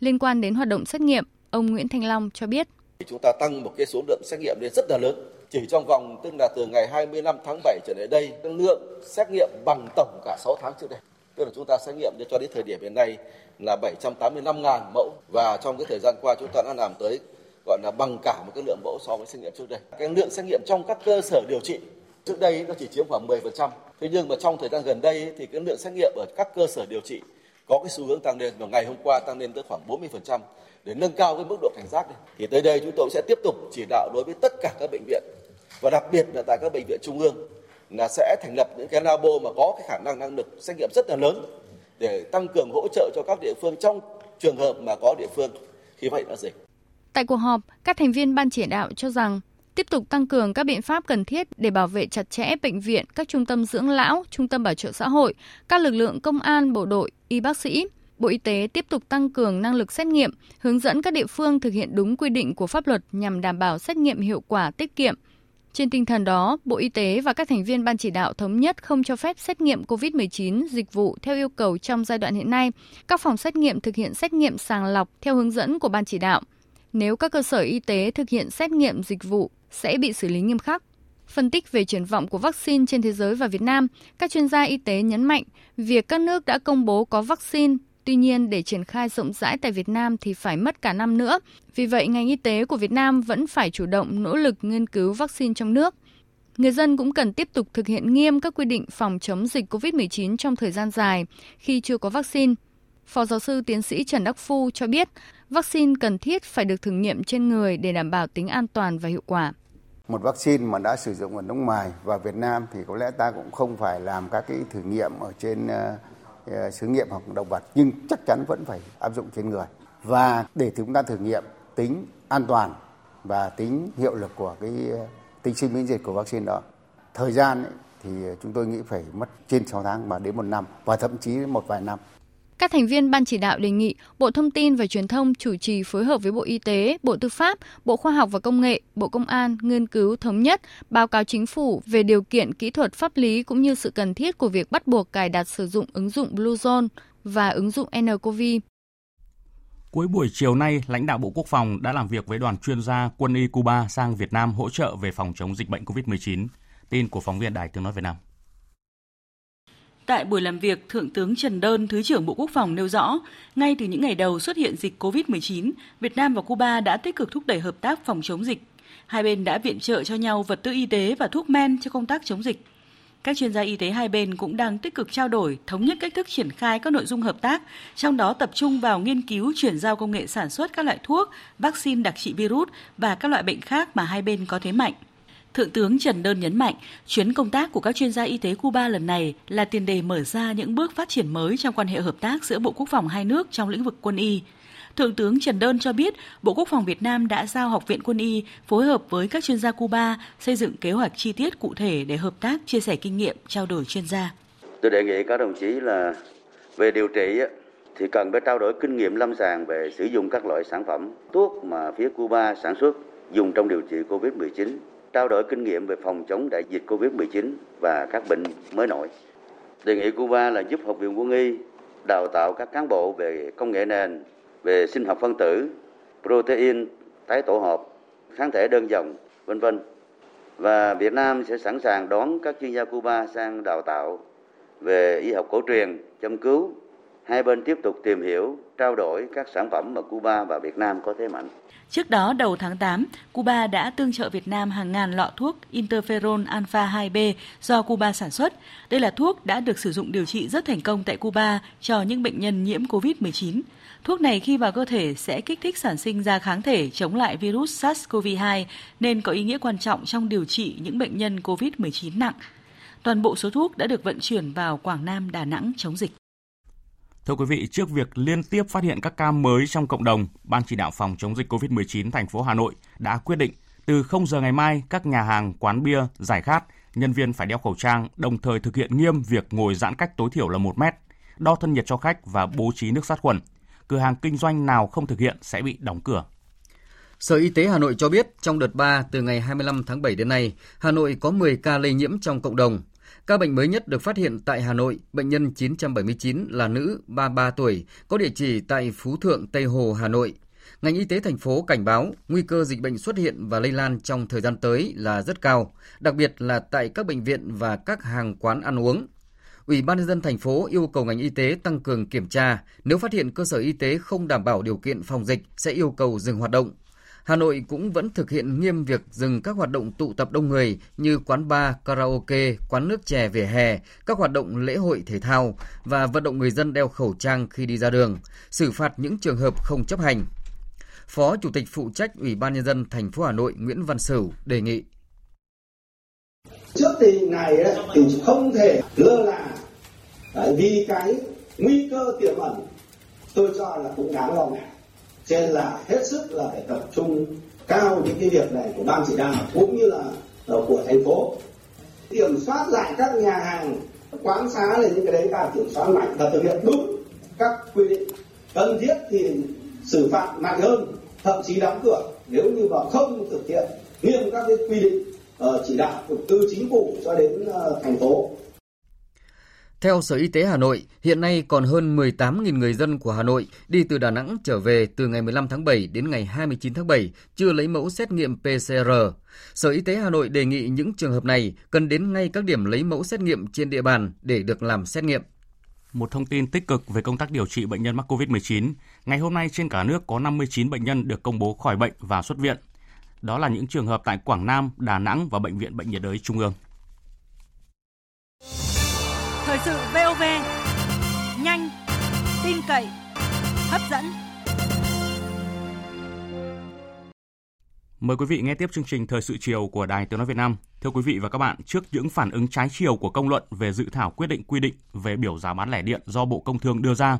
Liên quan đến hoạt động xét nghiệm, ông Nguyễn Thanh Long cho biết. Chúng ta tăng một cái số lượng xét nghiệm lên rất là lớn. Chỉ trong vòng tức là từ ngày 25 tháng 7 trở đến đây, lượng xét nghiệm bằng tổng cả 6 tháng trước đây. Tức là chúng ta xét nghiệm cho đến thời điểm hiện nay là 785.000 mẫu và trong cái thời gian qua chúng ta đã làm tới gọi là bằng cả một cái lượng mẫu so với xét nghiệm trước đây. Cái lượng xét nghiệm trong các cơ sở điều trị trước đây nó chỉ chiếm khoảng 10%. Thế nhưng mà trong thời gian gần đây thì cái lượng xét nghiệm ở các cơ sở điều trị có cái xu hướng tăng lên và ngày hôm qua tăng lên tới khoảng 40% để nâng cao cái mức độ cảnh giác này. Thì tới đây chúng tôi sẽ tiếp tục chỉ đạo đối với tất cả các bệnh viện và đặc biệt là tại các bệnh viện trung ương là sẽ thành lập những cái labo mà có cái khả năng năng lực xét nghiệm rất là lớn để tăng cường hỗ trợ cho các địa phương trong trường hợp mà có địa phương khi vậy đã dịch. Tại cuộc họp, các thành viên ban chỉ đạo cho rằng tiếp tục tăng cường các biện pháp cần thiết để bảo vệ chặt chẽ bệnh viện, các trung tâm dưỡng lão, trung tâm bảo trợ xã hội, các lực lượng công an, bộ đội, y bác sĩ. Bộ Y tế tiếp tục tăng cường năng lực xét nghiệm, hướng dẫn các địa phương thực hiện đúng quy định của pháp luật nhằm đảm bảo xét nghiệm hiệu quả tiết kiệm. Trên tinh thần đó, Bộ Y tế và các thành viên ban chỉ đạo thống nhất không cho phép xét nghiệm COVID-19 dịch vụ theo yêu cầu trong giai đoạn hiện nay. Các phòng xét nghiệm thực hiện xét nghiệm sàng lọc theo hướng dẫn của ban chỉ đạo. Nếu các cơ sở y tế thực hiện xét nghiệm dịch vụ sẽ bị xử lý nghiêm khắc. Phân tích về triển vọng của vaccine trên thế giới và Việt Nam, các chuyên gia y tế nhấn mạnh việc các nước đã công bố có vaccine Tuy nhiên, để triển khai rộng rãi tại Việt Nam thì phải mất cả năm nữa. Vì vậy, ngành y tế của Việt Nam vẫn phải chủ động nỗ lực nghiên cứu vaccine trong nước. Người dân cũng cần tiếp tục thực hiện nghiêm các quy định phòng chống dịch COVID-19 trong thời gian dài khi chưa có vaccine. Phó giáo sư tiến sĩ Trần Đắc Phu cho biết, vaccine cần thiết phải được thử nghiệm trên người để đảm bảo tính an toàn và hiệu quả. Một vaccine mà đã sử dụng ở nước ngoài và Việt Nam thì có lẽ ta cũng không phải làm các cái thử nghiệm ở trên ờ, ờ, uh, thử nghiệm hoặc động vật nhưng chắc chắn vẫn phải áp dụng trên người. Và để chúng ta thử nghiệm tính an toàn và tính hiệu lực của cái ờ, tính sinh miễn dịch của vaccine đó. Thời gian ấy, thì chúng tôi nghĩ phải mất trên 6 tháng và đến một năm và thậm chí một vài năm. Các thành viên ban chỉ đạo đề nghị Bộ Thông tin và Truyền thông chủ trì phối hợp với Bộ Y tế, Bộ Tư pháp, Bộ Khoa học và Công nghệ, Bộ Công an nghiên cứu thống nhất báo cáo chính phủ về điều kiện kỹ thuật pháp lý cũng như sự cần thiết của việc bắt buộc cài đặt sử dụng ứng dụng Bluezone và ứng dụng nCoV. Cuối buổi chiều nay, lãnh đạo Bộ Quốc phòng đã làm việc với đoàn chuyên gia quân y Cuba sang Việt Nam hỗ trợ về phòng chống dịch bệnh COVID-19. Tin của phóng viên Đài Tiếng Nói Việt Nam. Tại buổi làm việc, Thượng tướng Trần Đơn, Thứ trưởng Bộ Quốc phòng nêu rõ, ngay từ những ngày đầu xuất hiện dịch COVID-19, Việt Nam và Cuba đã tích cực thúc đẩy hợp tác phòng chống dịch. Hai bên đã viện trợ cho nhau vật tư y tế và thuốc men cho công tác chống dịch. Các chuyên gia y tế hai bên cũng đang tích cực trao đổi, thống nhất cách thức triển khai các nội dung hợp tác, trong đó tập trung vào nghiên cứu chuyển giao công nghệ sản xuất các loại thuốc, vaccine đặc trị virus và các loại bệnh khác mà hai bên có thế mạnh. Thượng tướng Trần Đơn nhấn mạnh, chuyến công tác của các chuyên gia y tế Cuba lần này là tiền đề mở ra những bước phát triển mới trong quan hệ hợp tác giữa Bộ Quốc phòng hai nước trong lĩnh vực quân y. Thượng tướng Trần Đơn cho biết, Bộ Quốc phòng Việt Nam đã giao Học viện Quân y phối hợp với các chuyên gia Cuba xây dựng kế hoạch chi tiết cụ thể để hợp tác, chia sẻ kinh nghiệm, trao đổi chuyên gia. Tôi đề nghị các đồng chí là về điều trị thì cần phải trao đổi kinh nghiệm lâm sàng về sử dụng các loại sản phẩm thuốc mà phía Cuba sản xuất dùng trong điều trị COVID-19 trao đổi kinh nghiệm về phòng chống đại dịch Covid-19 và các bệnh mới nổi. Đề nghị Cuba là giúp Học viện Quân y đào tạo các cán bộ về công nghệ nền, về sinh học phân tử, protein, tái tổ hợp, kháng thể đơn dòng, vân vân. Và Việt Nam sẽ sẵn sàng đón các chuyên gia Cuba sang đào tạo về y học cổ truyền, châm cứu. Hai bên tiếp tục tìm hiểu, trao đổi các sản phẩm mà Cuba và Việt Nam có thế mạnh. Trước đó, đầu tháng 8, Cuba đã tương trợ Việt Nam hàng ngàn lọ thuốc interferon alpha 2B do Cuba sản xuất. Đây là thuốc đã được sử dụng điều trị rất thành công tại Cuba cho những bệnh nhân nhiễm COVID-19. Thuốc này khi vào cơ thể sẽ kích thích sản sinh ra kháng thể chống lại virus SARS-CoV-2 nên có ý nghĩa quan trọng trong điều trị những bệnh nhân COVID-19 nặng. Toàn bộ số thuốc đã được vận chuyển vào Quảng Nam, Đà Nẵng chống dịch. Thưa quý vị, trước việc liên tiếp phát hiện các ca mới trong cộng đồng, Ban chỉ đạo phòng chống dịch COVID-19 thành phố Hà Nội đã quyết định từ 0 giờ ngày mai các nhà hàng, quán bia, giải khát, nhân viên phải đeo khẩu trang, đồng thời thực hiện nghiêm việc ngồi giãn cách tối thiểu là 1 mét, đo thân nhiệt cho khách và bố trí nước sát khuẩn. Cửa hàng kinh doanh nào không thực hiện sẽ bị đóng cửa. Sở Y tế Hà Nội cho biết trong đợt 3 từ ngày 25 tháng 7 đến nay, Hà Nội có 10 ca lây nhiễm trong cộng đồng, Ca bệnh mới nhất được phát hiện tại Hà Nội, bệnh nhân 979 là nữ 33 tuổi, có địa chỉ tại Phú Thượng, Tây Hồ, Hà Nội. Ngành y tế thành phố cảnh báo nguy cơ dịch bệnh xuất hiện và lây lan trong thời gian tới là rất cao, đặc biệt là tại các bệnh viện và các hàng quán ăn uống. Ủy ban nhân dân thành phố yêu cầu ngành y tế tăng cường kiểm tra, nếu phát hiện cơ sở y tế không đảm bảo điều kiện phòng dịch sẽ yêu cầu dừng hoạt động. Hà Nội cũng vẫn thực hiện nghiêm việc dừng các hoạt động tụ tập đông người như quán bar, karaoke, quán nước chè vỉa hè, các hoạt động lễ hội thể thao và vận động người dân đeo khẩu trang khi đi ra đường, xử phạt những trường hợp không chấp hành. Phó Chủ tịch phụ trách Ủy ban nhân dân thành phố Hà Nội Nguyễn Văn Sửu đề nghị. Trước tình này thì không thể lơ là. Vì cái nguy cơ tiềm ẩn tôi cho là cũng đáng lo ngại cho nên là hết sức là phải tập trung cao những cái việc này của ban chỉ đạo cũng như là ờ, của thành phố. Kiểm soát lại các nhà hàng quán xá là những cái đấy ta kiểm soát mạnh và thực hiện đúng các quy định. Cần thiết thì xử phạt nặng hơn thậm chí đóng cửa nếu như mà không thực hiện nghiêm các cái quy định uh, chỉ đạo của từ chính phủ cho đến uh, thành phố theo Sở Y tế Hà Nội, hiện nay còn hơn 18.000 người dân của Hà Nội đi từ Đà Nẵng trở về từ ngày 15 tháng 7 đến ngày 29 tháng 7 chưa lấy mẫu xét nghiệm PCR. Sở Y tế Hà Nội đề nghị những trường hợp này cần đến ngay các điểm lấy mẫu xét nghiệm trên địa bàn để được làm xét nghiệm. Một thông tin tích cực về công tác điều trị bệnh nhân mắc COVID-19. Ngày hôm nay trên cả nước có 59 bệnh nhân được công bố khỏi bệnh và xuất viện. Đó là những trường hợp tại Quảng Nam, Đà Nẵng và Bệnh viện Bệnh nhiệt đới Trung ương. Thời sự VOV, nhanh, tin cậy, hấp dẫn. Mời quý vị nghe tiếp chương trình Thời sự chiều của Đài Tiếng Nói Việt Nam. Thưa quý vị và các bạn, trước những phản ứng trái chiều của công luận về dự thảo quyết định quy định về biểu giá bán lẻ điện do Bộ Công Thương đưa ra,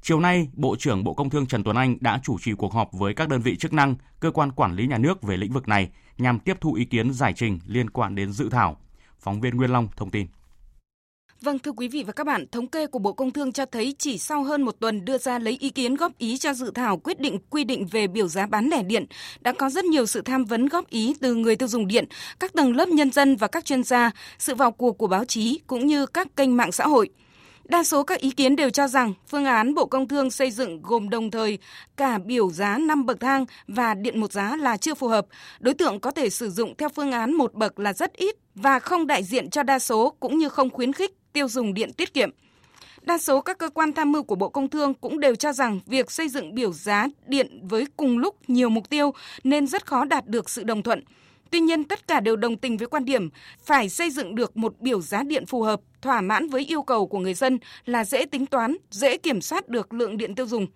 chiều nay, Bộ trưởng Bộ Công Thương Trần Tuấn Anh đã chủ trì cuộc họp với các đơn vị chức năng, cơ quan quản lý nhà nước về lĩnh vực này nhằm tiếp thu ý kiến giải trình liên quan đến dự thảo. Phóng viên Nguyên Long thông tin. Vâng thưa quý vị và các bạn, thống kê của Bộ Công Thương cho thấy chỉ sau hơn một tuần đưa ra lấy ý kiến góp ý cho dự thảo quyết định quy định về biểu giá bán lẻ điện, đã có rất nhiều sự tham vấn góp ý từ người tiêu dùng điện, các tầng lớp nhân dân và các chuyên gia, sự vào cuộc của báo chí cũng như các kênh mạng xã hội. Đa số các ý kiến đều cho rằng phương án Bộ Công Thương xây dựng gồm đồng thời cả biểu giá 5 bậc thang và điện một giá là chưa phù hợp. Đối tượng có thể sử dụng theo phương án một bậc là rất ít và không đại diện cho đa số cũng như không khuyến khích tiêu dùng điện tiết kiệm. Đa số các cơ quan tham mưu của Bộ Công Thương cũng đều cho rằng việc xây dựng biểu giá điện với cùng lúc nhiều mục tiêu nên rất khó đạt được sự đồng thuận. Tuy nhiên, tất cả đều đồng tình với quan điểm phải xây dựng được một biểu giá điện phù hợp, thỏa mãn với yêu cầu của người dân là dễ tính toán, dễ kiểm soát được lượng điện tiêu dùng.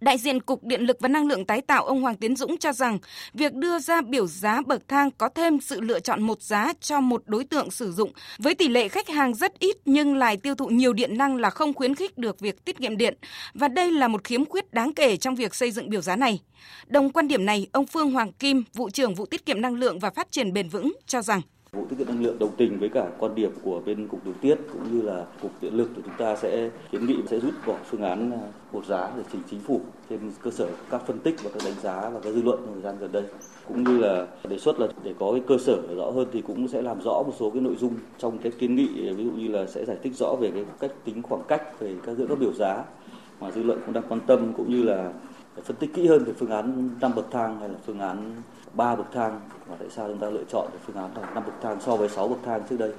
Đại diện Cục Điện lực và Năng lượng tái tạo ông Hoàng Tiến Dũng cho rằng việc đưa ra biểu giá bậc thang có thêm sự lựa chọn một giá cho một đối tượng sử dụng với tỷ lệ khách hàng rất ít nhưng lại tiêu thụ nhiều điện năng là không khuyến khích được việc tiết kiệm điện và đây là một khiếm khuyết đáng kể trong việc xây dựng biểu giá này. Đồng quan điểm này, ông Phương Hoàng Kim, vụ trưởng vụ tiết kiệm năng lượng và phát triển bền vững cho rằng Vụ tiết kiệm năng lượng, đồng tình với cả quan điểm của bên cục điều tiết cũng như là cục điện lực thì chúng ta sẽ kiến nghị sẽ rút bỏ phương án à, một giá để trình chính phủ trên cơ sở các phân tích và các đánh giá và các dư luận trong thời gian gần đây. Cũng như là đề xuất là để có cái cơ sở rõ hơn thì cũng sẽ làm rõ một số cái nội dung trong cái kiến nghị, ví dụ như là sẽ giải thích rõ về cái cách tính khoảng cách về các giữa các biểu giá mà dư luận cũng đang quan tâm, cũng như là phân tích kỹ hơn về phương án năm bậc thang hay là phương án 3 bậc thang và tại sao chúng ta lựa chọn phương án là 5 bậc thang so với 6 bậc thang trước đây.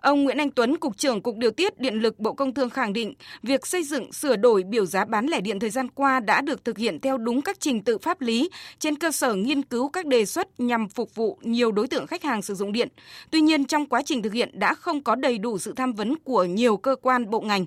Ông Nguyễn Anh Tuấn, Cục trưởng Cục Điều tiết Điện lực Bộ Công Thương khẳng định, việc xây dựng sửa đổi biểu giá bán lẻ điện thời gian qua đã được thực hiện theo đúng các trình tự pháp lý, trên cơ sở nghiên cứu các đề xuất nhằm phục vụ nhiều đối tượng khách hàng sử dụng điện. Tuy nhiên, trong quá trình thực hiện đã không có đầy đủ sự tham vấn của nhiều cơ quan bộ ngành.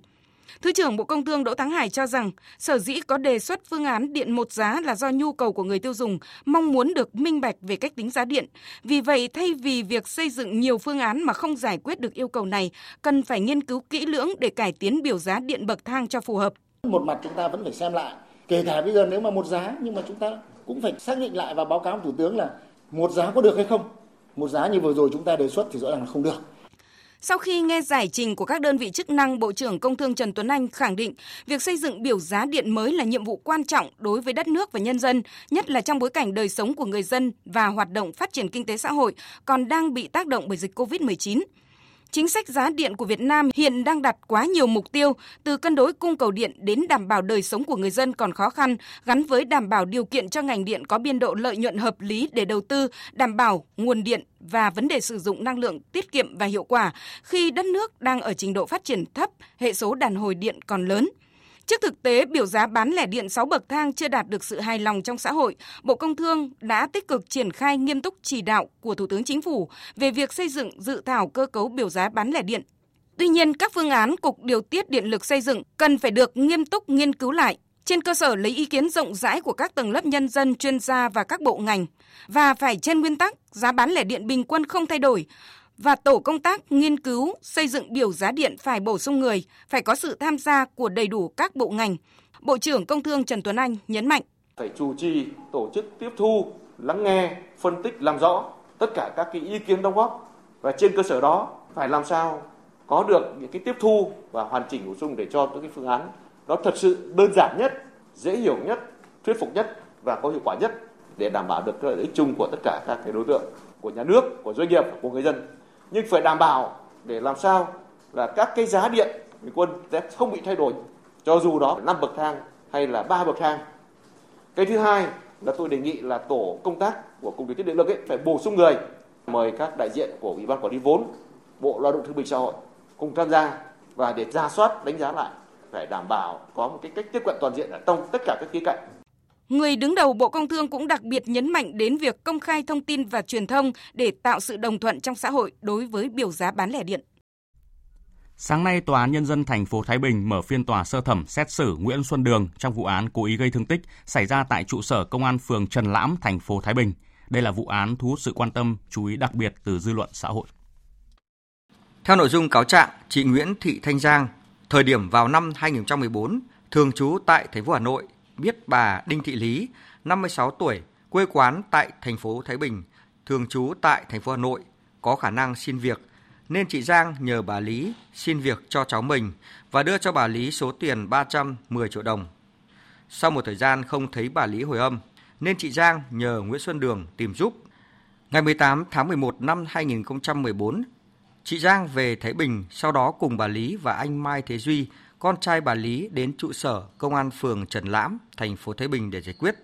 Thứ trưởng Bộ Công Thương Đỗ Thắng Hải cho rằng, sở dĩ có đề xuất phương án điện một giá là do nhu cầu của người tiêu dùng mong muốn được minh bạch về cách tính giá điện. Vì vậy, thay vì việc xây dựng nhiều phương án mà không giải quyết được yêu cầu này, cần phải nghiên cứu kỹ lưỡng để cải tiến biểu giá điện bậc thang cho phù hợp. Một mặt chúng ta vẫn phải xem lại, kể cả bây giờ nếu mà một giá nhưng mà chúng ta cũng phải xác định lại và báo cáo Thủ tướng là một giá có được hay không. Một giá như vừa rồi chúng ta đề xuất thì rõ ràng là không được. Sau khi nghe giải trình của các đơn vị chức năng, Bộ trưởng Công Thương Trần Tuấn Anh khẳng định việc xây dựng biểu giá điện mới là nhiệm vụ quan trọng đối với đất nước và nhân dân, nhất là trong bối cảnh đời sống của người dân và hoạt động phát triển kinh tế xã hội còn đang bị tác động bởi dịch COVID-19. Chính sách giá điện của Việt Nam hiện đang đặt quá nhiều mục tiêu, từ cân đối cung cầu điện đến đảm bảo đời sống của người dân còn khó khăn, gắn với đảm bảo điều kiện cho ngành điện có biên độ lợi nhuận hợp lý để đầu tư, đảm bảo nguồn điện và vấn đề sử dụng năng lượng tiết kiệm và hiệu quả khi đất nước đang ở trình độ phát triển thấp, hệ số đàn hồi điện còn lớn. Trước thực tế biểu giá bán lẻ điện 6 bậc thang chưa đạt được sự hài lòng trong xã hội, Bộ Công Thương đã tích cực triển khai nghiêm túc chỉ đạo của Thủ tướng Chính phủ về việc xây dựng dự thảo cơ cấu biểu giá bán lẻ điện. Tuy nhiên, các phương án Cục Điều tiết Điện lực xây dựng cần phải được nghiêm túc nghiên cứu lại trên cơ sở lấy ý kiến rộng rãi của các tầng lớp nhân dân, chuyên gia và các bộ ngành và phải trên nguyên tắc giá bán lẻ điện bình quân không thay đổi và tổ công tác nghiên cứu xây dựng biểu giá điện phải bổ sung người, phải có sự tham gia của đầy đủ các bộ ngành. Bộ trưởng Công Thương Trần Tuấn Anh nhấn mạnh. Phải chủ trì tổ chức tiếp thu, lắng nghe, phân tích làm rõ tất cả các cái ý kiến đóng góp và trên cơ sở đó phải làm sao có được những cái tiếp thu và hoàn chỉnh bổ sung để cho những cái phương án nó thật sự đơn giản nhất, dễ hiểu nhất, thuyết phục nhất và có hiệu quả nhất để đảm bảo được lợi ích chung của tất cả các cái đối tượng của nhà nước, của doanh nghiệp, của người dân. Nhưng phải đảm bảo để làm sao là các cái giá điện bình quân sẽ không bị thay đổi, cho dù đó năm bậc thang hay là ba bậc thang. Cái thứ hai là tôi đề nghị là tổ công tác của cục điều tiết điện lực ấy phải bổ sung người mời các đại diện của ủy ban quản lý vốn, bộ lao động thương binh xã hội cùng tham gia và để ra soát, đánh giá lại, phải đảm bảo có một cái cách tiếp cận toàn diện ở trong tất cả các khía cạnh Người đứng đầu Bộ Công Thương cũng đặc biệt nhấn mạnh đến việc công khai thông tin và truyền thông để tạo sự đồng thuận trong xã hội đối với biểu giá bán lẻ điện. Sáng nay, Tòa án Nhân dân thành phố Thái Bình mở phiên tòa sơ thẩm xét xử Nguyễn Xuân Đường trong vụ án cố ý gây thương tích xảy ra tại trụ sở Công an phường Trần Lãm, thành phố Thái Bình. Đây là vụ án thu hút sự quan tâm, chú ý đặc biệt từ dư luận xã hội. Theo nội dung cáo trạng, chị Nguyễn Thị Thanh Giang, thời điểm vào năm 2014, thường trú tại thành phố Hà Nội, biết bà Đinh Thị Lý, 56 tuổi, quê quán tại thành phố Thái Bình, thường trú tại thành phố Hà Nội, có khả năng xin việc, nên chị Giang nhờ bà Lý xin việc cho cháu mình và đưa cho bà Lý số tiền 310 triệu đồng. Sau một thời gian không thấy bà Lý hồi âm, nên chị Giang nhờ Nguyễn Xuân Đường tìm giúp. Ngày 18 tháng 11 năm 2014, chị Giang về Thái Bình, sau đó cùng bà Lý và anh Mai Thế Duy, con trai bà Lý đến trụ sở công an phường Trần Lãm, thành phố Thái Bình để giải quyết.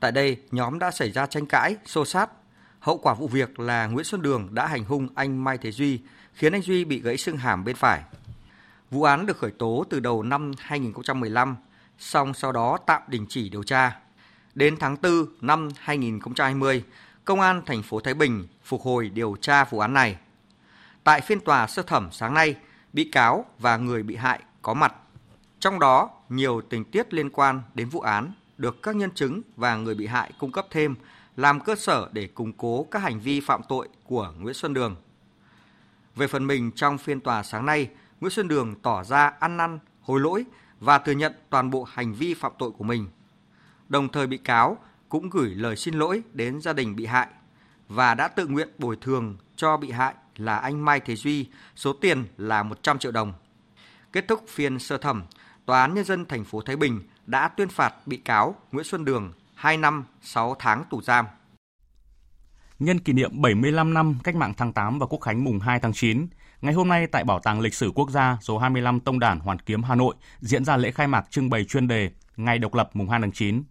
Tại đây, nhóm đã xảy ra tranh cãi, xô sát. Hậu quả vụ việc là Nguyễn Xuân Đường đã hành hung anh Mai Thế Duy, khiến anh Duy bị gãy xương hàm bên phải. Vụ án được khởi tố từ đầu năm 2015, song sau đó tạm đình chỉ điều tra. Đến tháng 4 năm 2020, Công an thành phố Thái Bình phục hồi điều tra vụ án này. Tại phiên tòa sơ thẩm sáng nay, bị cáo và người bị hại có mặt. Trong đó, nhiều tình tiết liên quan đến vụ án được các nhân chứng và người bị hại cung cấp thêm làm cơ sở để củng cố các hành vi phạm tội của Nguyễn Xuân Đường. Về phần mình trong phiên tòa sáng nay, Nguyễn Xuân Đường tỏ ra ăn năn, hối lỗi và thừa nhận toàn bộ hành vi phạm tội của mình. Đồng thời bị cáo cũng gửi lời xin lỗi đến gia đình bị hại và đã tự nguyện bồi thường cho bị hại là anh Mai Thế Duy số tiền là 100 triệu đồng. Kết thúc phiên sơ thẩm, Tòa án Nhân dân thành phố Thái Bình đã tuyên phạt bị cáo Nguyễn Xuân Đường 2 năm 6 tháng tù giam. Nhân kỷ niệm 75 năm Cách mạng tháng 8 và Quốc khánh mùng 2 tháng 9, ngày hôm nay tại Bảo tàng Lịch sử Quốc gia số 25 Tông đản Hoàn Kiếm Hà Nội diễn ra lễ khai mạc trưng bày chuyên đề Ngày độc lập mùng 2 tháng 9.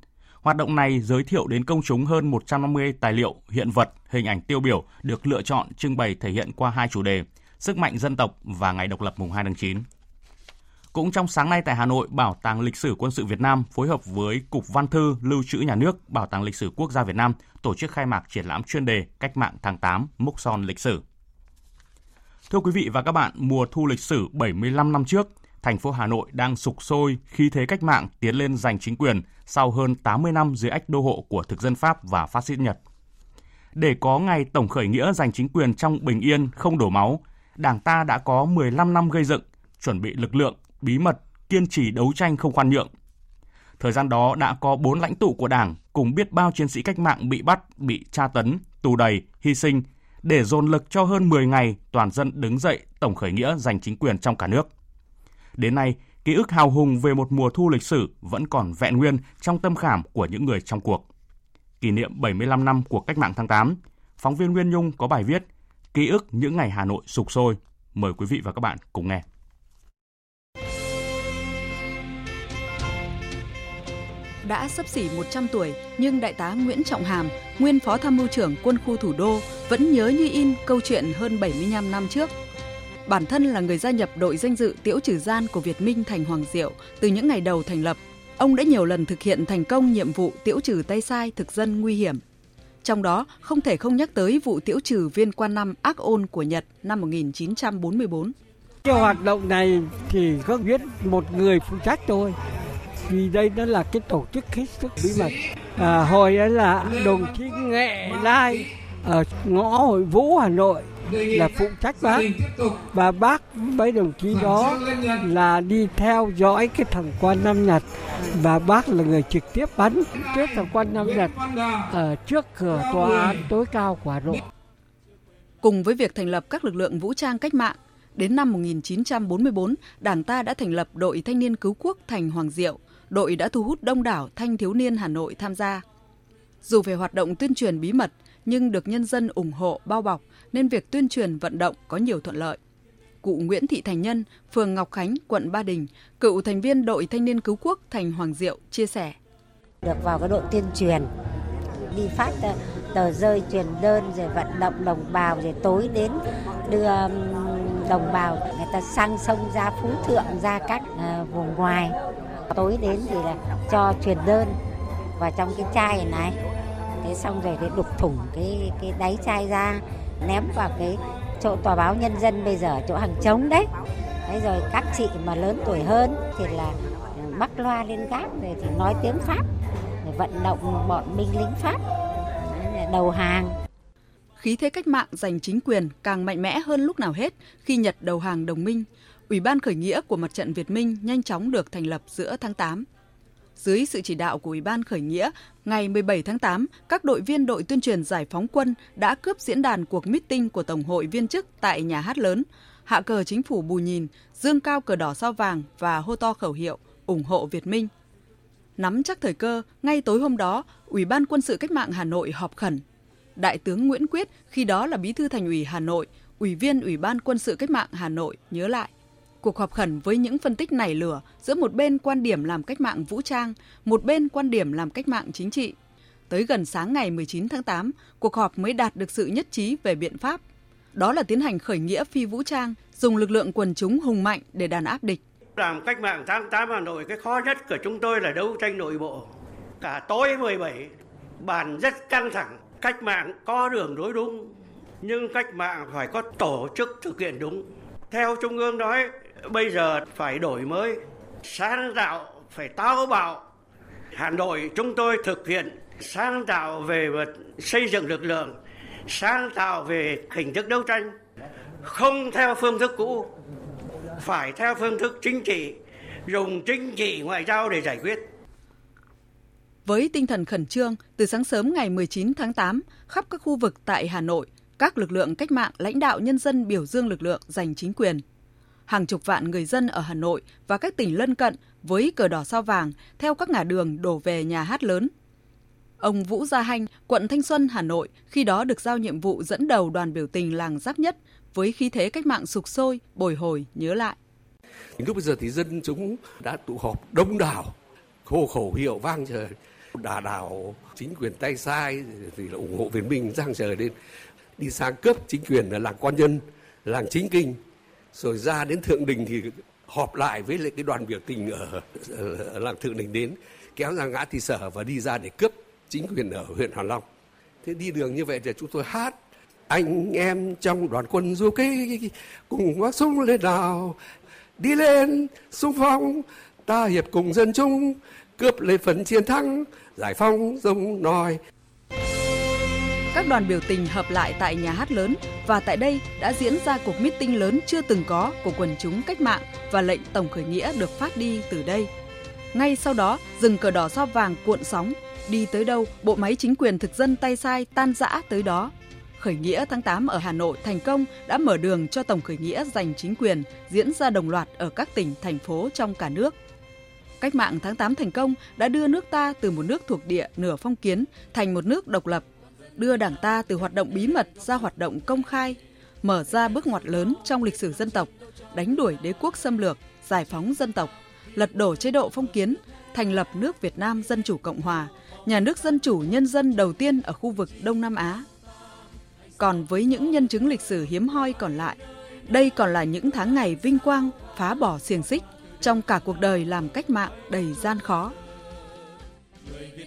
Hoạt động này giới thiệu đến công chúng hơn 150 tài liệu, hiện vật, hình ảnh tiêu biểu được lựa chọn trưng bày thể hiện qua hai chủ đề: Sức mạnh dân tộc và Ngày độc lập mùng 2 tháng 9. Cũng trong sáng nay tại Hà Nội, Bảo tàng Lịch sử Quân sự Việt Nam phối hợp với Cục Văn thư Lưu trữ Nhà nước, Bảo tàng Lịch sử Quốc gia Việt Nam tổ chức khai mạc triển lãm chuyên đề Cách mạng tháng 8, mốc son lịch sử. Thưa quý vị và các bạn, mùa thu lịch sử 75 năm trước, thành phố Hà Nội đang sục sôi khi thế cách mạng tiến lên giành chính quyền sau hơn 80 năm dưới ách đô hộ của thực dân Pháp và phát xít Nhật. Để có ngày tổng khởi nghĩa giành chính quyền trong bình yên không đổ máu, Đảng ta đã có 15 năm gây dựng, chuẩn bị lực lượng, bí mật, kiên trì đấu tranh không khoan nhượng. Thời gian đó đã có bốn lãnh tụ của Đảng cùng biết bao chiến sĩ cách mạng bị bắt, bị tra tấn, tù đầy, hy sinh để dồn lực cho hơn 10 ngày toàn dân đứng dậy tổng khởi nghĩa giành chính quyền trong cả nước. Đến nay, ký ức hào hùng về một mùa thu lịch sử vẫn còn vẹn nguyên trong tâm khảm của những người trong cuộc. Kỷ niệm 75 năm cuộc cách mạng tháng 8, phóng viên Nguyên Nhung có bài viết Ký ức những ngày Hà Nội sục sôi. Mời quý vị và các bạn cùng nghe. Đã sắp xỉ 100 tuổi, nhưng Đại tá Nguyễn Trọng Hàm, nguyên Phó Tham mưu trưởng Quân khu Thủ đô, vẫn nhớ như in câu chuyện hơn 75 năm trước. Bản thân là người gia nhập đội danh dự Tiễu Trừ Gian của Việt Minh Thành Hoàng Diệu từ những ngày đầu thành lập. Ông đã nhiều lần thực hiện thành công nhiệm vụ tiễu trừ tay sai thực dân nguy hiểm. Trong đó, không thể không nhắc tới vụ tiễu trừ viên quan năm ác ôn của Nhật năm 1944. Cái hoạt động này thì có biết một người phụ trách thôi vì đây nó là cái tổ chức hết sức bí mật à, hồi ấy là đồng chí nghệ lai ở ngõ hội vũ hà nội là phụ trách bác và bác mấy đồng chí đó là đi theo dõi cái thằng quan Nam Nhật và bác là người trực tiếp bắn trước thằng quan Nam Nhật ở trước cửa tòa án tối cao của Hà Nội. Cùng với việc thành lập các lực lượng vũ trang cách mạng, đến năm 1944, Đảng ta đã thành lập đội thanh niên cứu quốc thành Hoàng Diệu. Đội đã thu hút đông đảo thanh thiếu niên Hà Nội tham gia. Dù về hoạt động tuyên truyền bí mật, nhưng được nhân dân ủng hộ bao bọc nên việc tuyên truyền vận động có nhiều thuận lợi. Cụ Nguyễn Thị Thành Nhân, phường Ngọc Khánh, quận Ba Đình, cựu thành viên đội thanh niên cứu quốc thành Hoàng Diệu chia sẻ. Được vào cái đội tuyên truyền, đi phát tờ rơi truyền đơn rồi vận động đồng bào rồi tối đến đưa đồng bào người ta sang sông ra phú thượng ra các ờ, vùng ngoài tối đến thì là cho truyền đơn. Vào trong cái chai này thế xong rồi thì đục thủng cái cái đáy chai ra, ném vào cái chỗ tòa báo nhân dân bây giờ, chỗ hàng trống đấy. Thế rồi các chị mà lớn tuổi hơn thì là ừ, mắc loa lên gác rồi thì nói tiếng pháp để vận động bọn binh lính pháp đầu hàng. Khí thế cách mạng giành chính quyền càng mạnh mẽ hơn lúc nào hết khi Nhật đầu hàng đồng minh. Ủy ban khởi nghĩa của mặt trận Việt Minh nhanh chóng được thành lập giữa tháng 8. Dưới sự chỉ đạo của Ủy ban khởi nghĩa, ngày 17 tháng 8, các đội viên đội tuyên truyền giải phóng quân đã cướp diễn đàn cuộc meeting của Tổng hội viên chức tại nhà hát lớn, hạ cờ chính phủ bù nhìn, dương cao cờ đỏ sao vàng và hô to khẩu hiệu ủng hộ Việt Minh. Nắm chắc thời cơ, ngay tối hôm đó, Ủy ban quân sự cách mạng Hà Nội họp khẩn. Đại tướng Nguyễn Quyết, khi đó là bí thư thành ủy Hà Nội, Ủy viên Ủy ban quân sự cách mạng Hà Nội nhớ lại. Cuộc họp khẩn với những phân tích nảy lửa giữa một bên quan điểm làm cách mạng vũ trang, một bên quan điểm làm cách mạng chính trị. Tới gần sáng ngày 19 tháng 8, cuộc họp mới đạt được sự nhất trí về biện pháp. Đó là tiến hành khởi nghĩa phi vũ trang, dùng lực lượng quần chúng hùng mạnh để đàn áp địch. Làm cách mạng tháng 8 Hà Nội cái khó nhất của chúng tôi là đấu tranh nội bộ. Cả tối 17, bàn rất căng thẳng. Cách mạng có đường đối đúng, nhưng cách mạng phải có tổ chức thực hiện đúng. Theo Trung ương nói, bây giờ phải đổi mới, sáng tạo, phải táo bạo. Hà Nội chúng tôi thực hiện sáng tạo về xây dựng lực lượng, sáng tạo về hình thức đấu tranh, không theo phương thức cũ, phải theo phương thức chính trị, dùng chính trị ngoại giao để giải quyết. Với tinh thần khẩn trương, từ sáng sớm ngày 19 tháng 8, khắp các khu vực tại Hà Nội, các lực lượng cách mạng lãnh đạo nhân dân biểu dương lực lượng giành chính quyền. Hàng chục vạn người dân ở Hà Nội và các tỉnh lân cận với cờ đỏ sao vàng theo các ngã đường đổ về nhà hát lớn. Ông Vũ Gia Hanh, quận Thanh Xuân, Hà Nội, khi đó được giao nhiệm vụ dẫn đầu đoàn biểu tình làng Giáp Nhất với khí thế cách mạng sục sôi, bồi hồi, nhớ lại. Lúc bây giờ thì dân chúng đã tụ họp đông đảo, hô khẩu hiệu vang trời, đà đảo chính quyền tay sai thì là ủng hộ Việt Minh giang trời lên đi sang cướp chính quyền là làng quan nhân làng chính kinh rồi ra đến thượng đình thì họp lại với lại cái đoàn biểu tình ở, ở làng thượng đình đến kéo ra ngã thị sở và đi ra để cướp chính quyền ở huyện Hà Long. Thế đi đường như vậy thì chúng tôi hát anh em trong đoàn quân du kích cùng vác súng lên nào đi lên xung phong ta hiệp cùng dân chung cướp lấy phần chiến thắng giải phóng sông nòi các đoàn biểu tình hợp lại tại nhà hát lớn và tại đây đã diễn ra cuộc meeting lớn chưa từng có của quần chúng cách mạng và lệnh tổng khởi nghĩa được phát đi từ đây. Ngay sau đó, rừng cờ đỏ sao vàng cuộn sóng, đi tới đâu, bộ máy chính quyền thực dân tay sai tan rã tới đó. Khởi nghĩa tháng 8 ở Hà Nội thành công đã mở đường cho tổng khởi nghĩa giành chính quyền diễn ra đồng loạt ở các tỉnh, thành phố trong cả nước. Cách mạng tháng 8 thành công đã đưa nước ta từ một nước thuộc địa nửa phong kiến thành một nước độc lập đưa Đảng ta từ hoạt động bí mật ra hoạt động công khai, mở ra bước ngoặt lớn trong lịch sử dân tộc, đánh đuổi đế quốc xâm lược, giải phóng dân tộc, lật đổ chế độ phong kiến, thành lập nước Việt Nam Dân Chủ Cộng Hòa, nhà nước dân chủ nhân dân đầu tiên ở khu vực Đông Nam Á. Còn với những nhân chứng lịch sử hiếm hoi còn lại, đây còn là những tháng ngày vinh quang phá bỏ xiềng xích trong cả cuộc đời làm cách mạng đầy gian khó.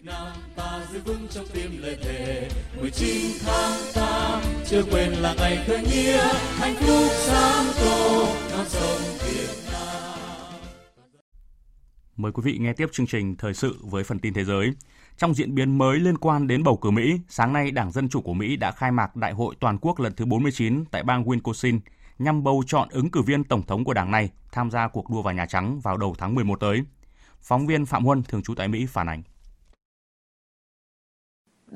Việt Nam ta giữ vững trong tim lời thề 19 tháng 8 chưa quên là ngày khởi nghĩa hạnh phúc sáng tô non sông Việt Nam Mời quý vị nghe tiếp chương trình thời sự với phần tin thế giới. Trong diễn biến mới liên quan đến bầu cử Mỹ, sáng nay Đảng Dân Chủ của Mỹ đã khai mạc Đại hội toàn quốc lần thứ 49 tại bang Wisconsin nhằm bầu chọn ứng cử viên tổng thống của đảng này tham gia cuộc đua vào Nhà Trắng vào đầu tháng 11 tới. Phóng viên Phạm Huân, thường trú tại Mỹ, phản ánh.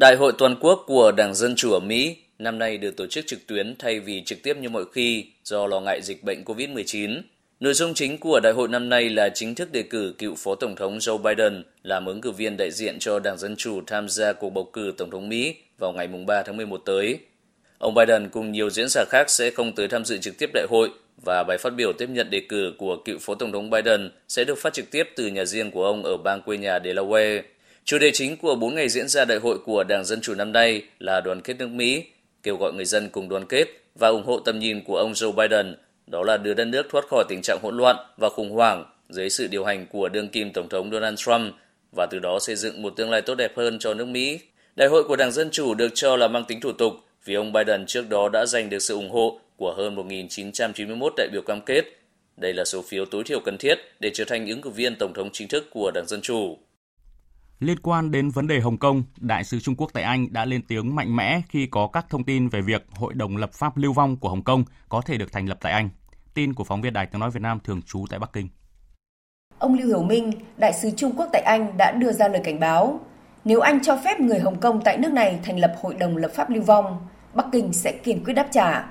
Đại hội toàn quốc của Đảng Dân Chủ ở Mỹ năm nay được tổ chức trực tuyến thay vì trực tiếp như mọi khi do lo ngại dịch bệnh COVID-19. Nội dung chính của đại hội năm nay là chính thức đề cử cựu Phó Tổng thống Joe Biden làm ứng cử viên đại diện cho Đảng Dân Chủ tham gia cuộc bầu cử Tổng thống Mỹ vào ngày 3 tháng 11 tới. Ông Biden cùng nhiều diễn giả khác sẽ không tới tham dự trực tiếp đại hội và bài phát biểu tiếp nhận đề cử của cựu Phó Tổng thống Biden sẽ được phát trực tiếp từ nhà riêng của ông ở bang quê nhà Delaware. Chủ đề chính của 4 ngày diễn ra đại hội của Đảng Dân Chủ năm nay là đoàn kết nước Mỹ, kêu gọi người dân cùng đoàn kết và ủng hộ tầm nhìn của ông Joe Biden, đó là đưa đất nước thoát khỏi tình trạng hỗn loạn và khủng hoảng dưới sự điều hành của đương kim Tổng thống Donald Trump và từ đó xây dựng một tương lai tốt đẹp hơn cho nước Mỹ. Đại hội của Đảng Dân Chủ được cho là mang tính thủ tục vì ông Biden trước đó đã giành được sự ủng hộ của hơn 1.991 đại biểu cam kết. Đây là số phiếu tối thiểu cần thiết để trở thành ứng cử viên Tổng thống chính thức của Đảng Dân Chủ. Liên quan đến vấn đề Hồng Kông, Đại sứ Trung Quốc tại Anh đã lên tiếng mạnh mẽ khi có các thông tin về việc Hội đồng lập pháp lưu vong của Hồng Kông có thể được thành lập tại Anh. Tin của phóng viên Đài tiếng nói Việt Nam thường trú tại Bắc Kinh. Ông Lưu Hiểu Minh, Đại sứ Trung Quốc tại Anh đã đưa ra lời cảnh báo, nếu Anh cho phép người Hồng Kông tại nước này thành lập Hội đồng lập pháp lưu vong, Bắc Kinh sẽ kiên quyết đáp trả.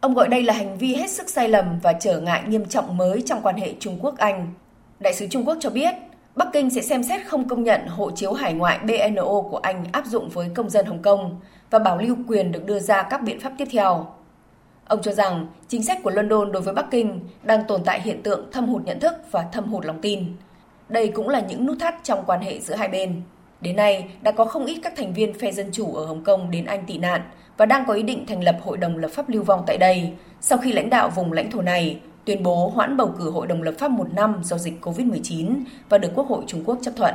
Ông gọi đây là hành vi hết sức sai lầm và trở ngại nghiêm trọng mới trong quan hệ Trung Quốc-Anh. Đại sứ Trung Quốc cho biết, Bắc Kinh sẽ xem xét không công nhận hộ chiếu hải ngoại BNO của Anh áp dụng với công dân Hồng Kông và bảo lưu quyền được đưa ra các biện pháp tiếp theo. Ông cho rằng chính sách của London đối với Bắc Kinh đang tồn tại hiện tượng thâm hụt nhận thức và thâm hụt lòng tin. Đây cũng là những nút thắt trong quan hệ giữa hai bên. Đến nay, đã có không ít các thành viên phe Dân Chủ ở Hồng Kông đến Anh tị nạn và đang có ý định thành lập Hội đồng lập pháp lưu vong tại đây sau khi lãnh đạo vùng lãnh thổ này tuyên bố hoãn bầu cử Hội đồng lập pháp một năm do dịch COVID-19 và được Quốc hội Trung Quốc chấp thuận.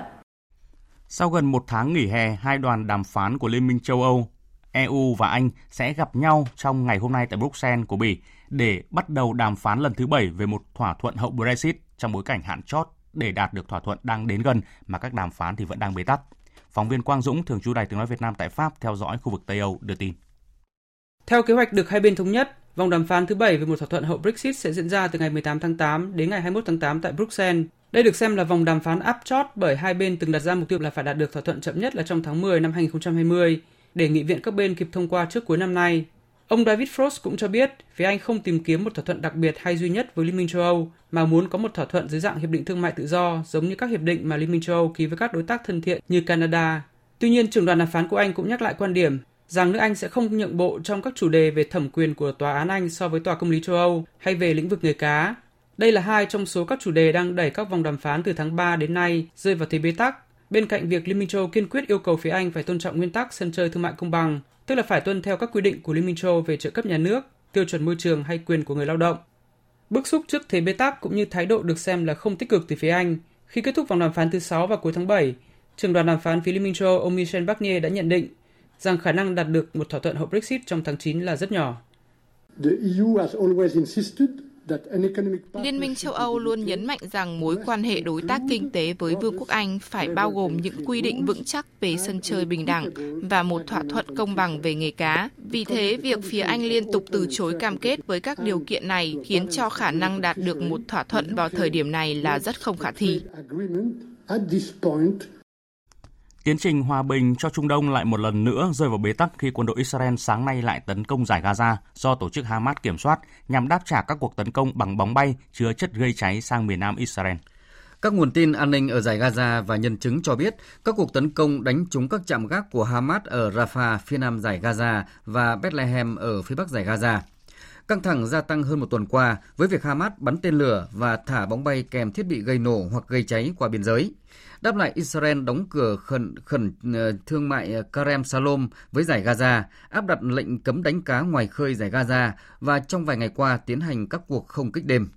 Sau gần một tháng nghỉ hè, hai đoàn đàm phán của Liên minh châu Âu, EU và Anh sẽ gặp nhau trong ngày hôm nay tại Bruxelles của Bỉ để bắt đầu đàm phán lần thứ bảy về một thỏa thuận hậu Brexit trong bối cảnh hạn chót để đạt được thỏa thuận đang đến gần mà các đàm phán thì vẫn đang bế tắc. Phóng viên Quang Dũng, thường trú Đài tiếng nói Việt Nam tại Pháp theo dõi khu vực Tây Âu đưa tin. Theo kế hoạch được hai bên thống nhất, vòng đàm phán thứ bảy về một thỏa thuận hậu Brexit sẽ diễn ra từ ngày 18 tháng 8 đến ngày 21 tháng 8 tại Bruxelles. Đây được xem là vòng đàm phán áp chót bởi hai bên từng đặt ra mục tiêu là phải đạt được thỏa thuận chậm nhất là trong tháng 10 năm 2020 để nghị viện các bên kịp thông qua trước cuối năm nay. Ông David Frost cũng cho biết phía Anh không tìm kiếm một thỏa thuận đặc biệt hay duy nhất với Liên minh châu Âu, mà muốn có một thỏa thuận dưới dạng hiệp định thương mại tự do giống như các hiệp định mà Liên minh châu Âu ký với các đối tác thân thiện như Canada. Tuy nhiên, trưởng đoàn đàm phán của Anh cũng nhắc lại quan điểm rằng nước Anh sẽ không nhượng bộ trong các chủ đề về thẩm quyền của Tòa án Anh so với Tòa Công lý châu Âu hay về lĩnh vực nghề cá. Đây là hai trong số các chủ đề đang đẩy các vòng đàm phán từ tháng 3 đến nay rơi vào thế bế tắc, bên cạnh việc Liên minh châu kiên quyết yêu cầu phía Anh phải tôn trọng nguyên tắc sân chơi thương mại công bằng, tức là phải tuân theo các quy định của Liên minh châu về trợ cấp nhà nước, tiêu chuẩn môi trường hay quyền của người lao động. Bức xúc trước thế bế tắc cũng như thái độ được xem là không tích cực từ phía Anh, khi kết thúc vòng đàm phán thứ 6 vào cuối tháng 7, trưởng đoàn đàm phán phía Liên minh châu ông Michel Barnier đã nhận định rằng khả năng đạt được một thỏa thuận hậu Brexit trong tháng 9 là rất nhỏ. Liên minh châu Âu luôn nhấn mạnh rằng mối quan hệ đối tác kinh tế với Vương quốc Anh phải bao gồm những quy định vững chắc về sân chơi bình đẳng và một thỏa thuận công bằng về nghề cá. Vì thế, việc phía Anh liên tục từ chối cam kết với các điều kiện này khiến cho khả năng đạt được một thỏa thuận vào thời điểm này là rất không khả thi. Tiến trình hòa bình cho Trung Đông lại một lần nữa rơi vào bế tắc khi quân đội Israel sáng nay lại tấn công giải Gaza do tổ chức Hamas kiểm soát nhằm đáp trả các cuộc tấn công bằng bóng bay chứa chất gây cháy sang miền nam Israel. Các nguồn tin an ninh ở giải Gaza và nhân chứng cho biết các cuộc tấn công đánh trúng các trạm gác của Hamas ở Rafah, phía nam giải Gaza và Bethlehem ở phía bắc giải Gaza. Căng thẳng gia tăng hơn một tuần qua với việc Hamas bắn tên lửa và thả bóng bay kèm thiết bị gây nổ hoặc gây cháy qua biên giới. Đáp lại, Israel đóng cửa khẩn khẩn ờ, thương mại ờ, Karem Salom với giải Gaza, áp đặt lệnh cấm đánh cá ngoài khơi giải Gaza và trong vài ngày qua tiến hành các cuộc không kích đêm.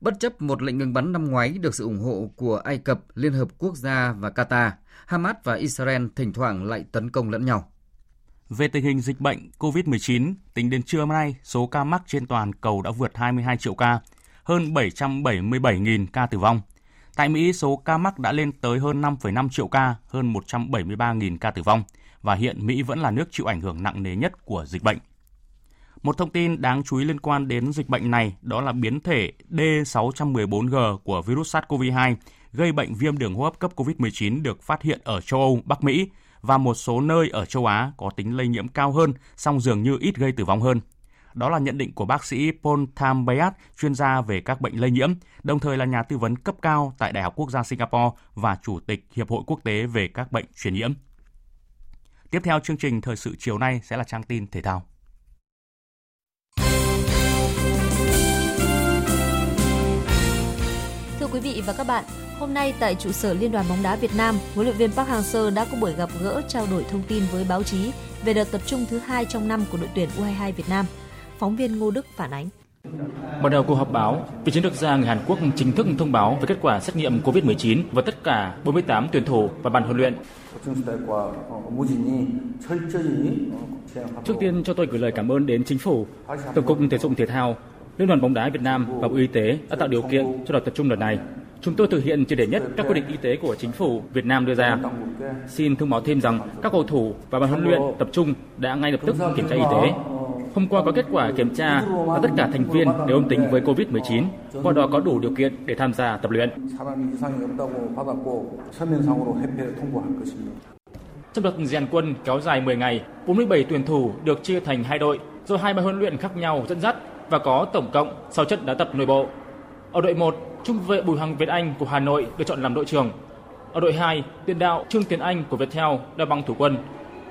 Bất chấp một lệnh ngừng bắn năm ngoái được sự ủng hộ của Ai Cập, Liên Hợp Quốc gia và Qatar, Hamas và Israel thỉnh thoảng lại tấn công lẫn nhau. Về tình hình dịch bệnh COVID-19, tính đến trưa nay, số ca mắc trên toàn cầu đã vượt 22 triệu ca, hơn 777.000 ca tử vong – Tại Mỹ, số ca mắc đã lên tới hơn 5,5 triệu ca, hơn 173.000 ca tử vong và hiện Mỹ vẫn là nước chịu ảnh hưởng nặng nề nhất của dịch bệnh. Một thông tin đáng chú ý liên quan đến dịch bệnh này đó là biến thể D614G của virus SARS-CoV-2 gây bệnh viêm đường hô hấp cấp COVID-19 được phát hiện ở châu Âu, Bắc Mỹ và một số nơi ở châu Á có tính lây nhiễm cao hơn, song dường như ít gây tử vong hơn. Đó là nhận định của bác sĩ Paul Tham Bayat, chuyên gia về các bệnh lây nhiễm, đồng thời là nhà tư vấn cấp cao tại Đại học Quốc gia Singapore và Chủ tịch Hiệp hội Quốc tế về các bệnh truyền nhiễm. Tiếp theo chương trình thời sự chiều nay sẽ là trang tin thể thao. Quý vị và các bạn, hôm nay tại trụ sở Liên đoàn bóng đá Việt Nam, huấn luyện viên Park Hang-seo đã có buổi gặp gỡ trao đổi thông tin với báo chí về đợt tập trung thứ hai trong năm của đội tuyển U22 Việt Nam. Phóng viên Ngô Đức phản ánh. Mở đầu cuộc họp báo, vị chiến lược gia người Hàn Quốc chính thức thông báo về kết quả xét nghiệm COVID-19 với tất cả 48 tuyển thủ và ban huấn luyện. Trước tiên cho tôi gửi lời cảm ơn đến chính phủ, Tổng cục Thể dục Thể thao, Liên đoàn bóng đá Việt Nam và Bộ Y tế đã tạo điều kiện cho đợt tập trung đợt này. Chúng tôi thực hiện triệt để nhất các quy định y tế của chính phủ Việt Nam đưa ra. Xin thông báo thêm rằng các cầu thủ và ban huấn luyện tập trung đã ngay lập tức kiểm tra y tế. Hôm qua có kết quả kiểm tra và tất cả thành viên đều âm tính với COVID-19, qua đó có đủ điều kiện để tham gia tập luyện. Trong đợt rèn quân kéo dài 10 ngày, 47 tuyển thủ được chia thành hai đội do hai ban huấn luyện khác nhau dẫn dắt và có tổng cộng 6 trận đá tập nội bộ. Ở đội 1, trung vệ Bùi Hoàng Việt Anh của Hà Nội được chọn làm đội trưởng. Ở đội 2, tiền đạo Trương Tiến Anh của Viettel đã băng thủ quân.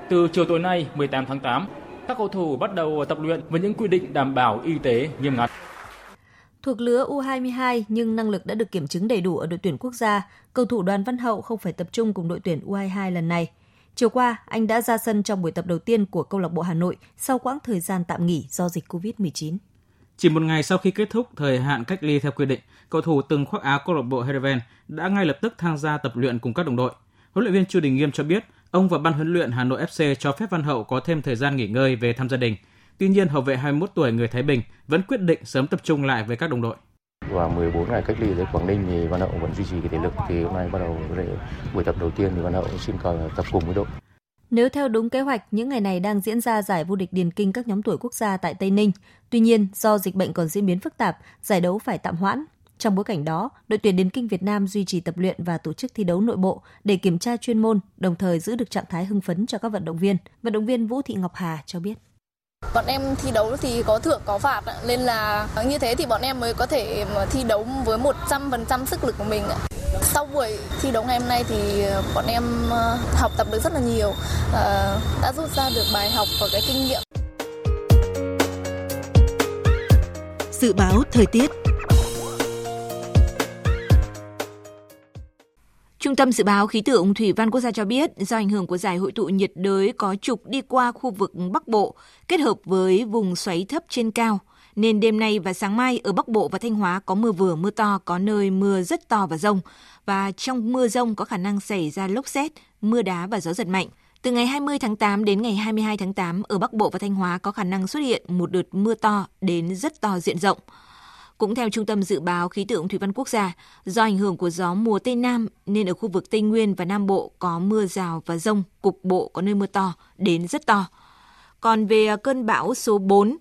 Từ chiều tối nay 18 tháng 8, các cầu thủ bắt đầu tập luyện với những quy định đảm bảo y tế nghiêm ngặt. Thuộc lứa U22 nhưng năng lực đã được kiểm chứng đầy đủ ở đội tuyển quốc gia, cầu thủ Đoàn Văn Hậu không phải tập trung cùng đội tuyển U22 lần này. Chiều qua, anh đã ra sân trong buổi tập đầu tiên của câu lạc bộ Hà Nội sau quãng thời gian tạm nghỉ do dịch Covid-19. Chỉ một ngày sau khi kết thúc thời hạn cách ly theo quy định, cầu thủ từng khoác áo câu lạc bộ Heerenveen đã ngay lập tức tham gia tập luyện cùng các đồng đội. Huấn luyện viên Chu Đình Nghiêm cho biết, ông và ban huấn luyện Hà Nội FC cho phép Văn Hậu có thêm thời gian nghỉ ngơi về thăm gia đình. Tuy nhiên, hậu vệ 21 tuổi người Thái Bình vẫn quyết định sớm tập trung lại với các đồng đội. Qua 14 ngày cách ly ở Quảng Ninh thì Văn Hậu vẫn duy trì cái thể lực thì hôm nay bắt đầu buổi tập đầu tiên thì Văn Hậu xin coi tập cùng với đội. Nếu theo đúng kế hoạch, những ngày này đang diễn ra giải vô địch điền kinh các nhóm tuổi quốc gia tại Tây Ninh. Tuy nhiên, do dịch bệnh còn diễn biến phức tạp, giải đấu phải tạm hoãn. Trong bối cảnh đó, đội tuyển điền kinh Việt Nam duy trì tập luyện và tổ chức thi đấu nội bộ để kiểm tra chuyên môn, đồng thời giữ được trạng thái hưng phấn cho các vận động viên. Vận động viên Vũ Thị Ngọc Hà cho biết. Bọn em thi đấu thì có thưởng có phạt nên là như thế thì bọn em mới có thể thi đấu với 100% sức lực của mình. Sau buổi thi đấu ngày hôm nay thì ờ, bọn em ờ, học tập được rất là nhiều, ờ, đã rút ra được bài học và cái kinh nghiệm. Dự báo thời tiết Trung tâm Dự báo Khí tượng Thủy văn Quốc gia cho biết, do ảnh hưởng của giải hội tụ nhiệt đới có trục đi qua khu vực Bắc Bộ, kết hợp với vùng xoáy thấp trên cao, nên đêm nay và sáng mai ở Bắc Bộ và Thanh Hóa có mưa vừa mưa to, có nơi mưa rất to và rông. Và trong mưa rông có khả năng xảy ra lốc xét, mưa đá và gió giật mạnh. Từ ngày 20 tháng 8 đến ngày 22 tháng 8, ở Bắc Bộ và Thanh Hóa có khả năng xuất hiện một đợt mưa to đến rất to diện rộng. Cũng theo Trung tâm Dự báo Khí tượng Thủy văn Quốc gia, do ảnh hưởng của gió mùa Tây Nam nên ở khu vực Tây Nguyên và Nam Bộ có mưa rào và rông, cục bộ có nơi mưa to đến rất to. Còn về à, cơn bão số 4,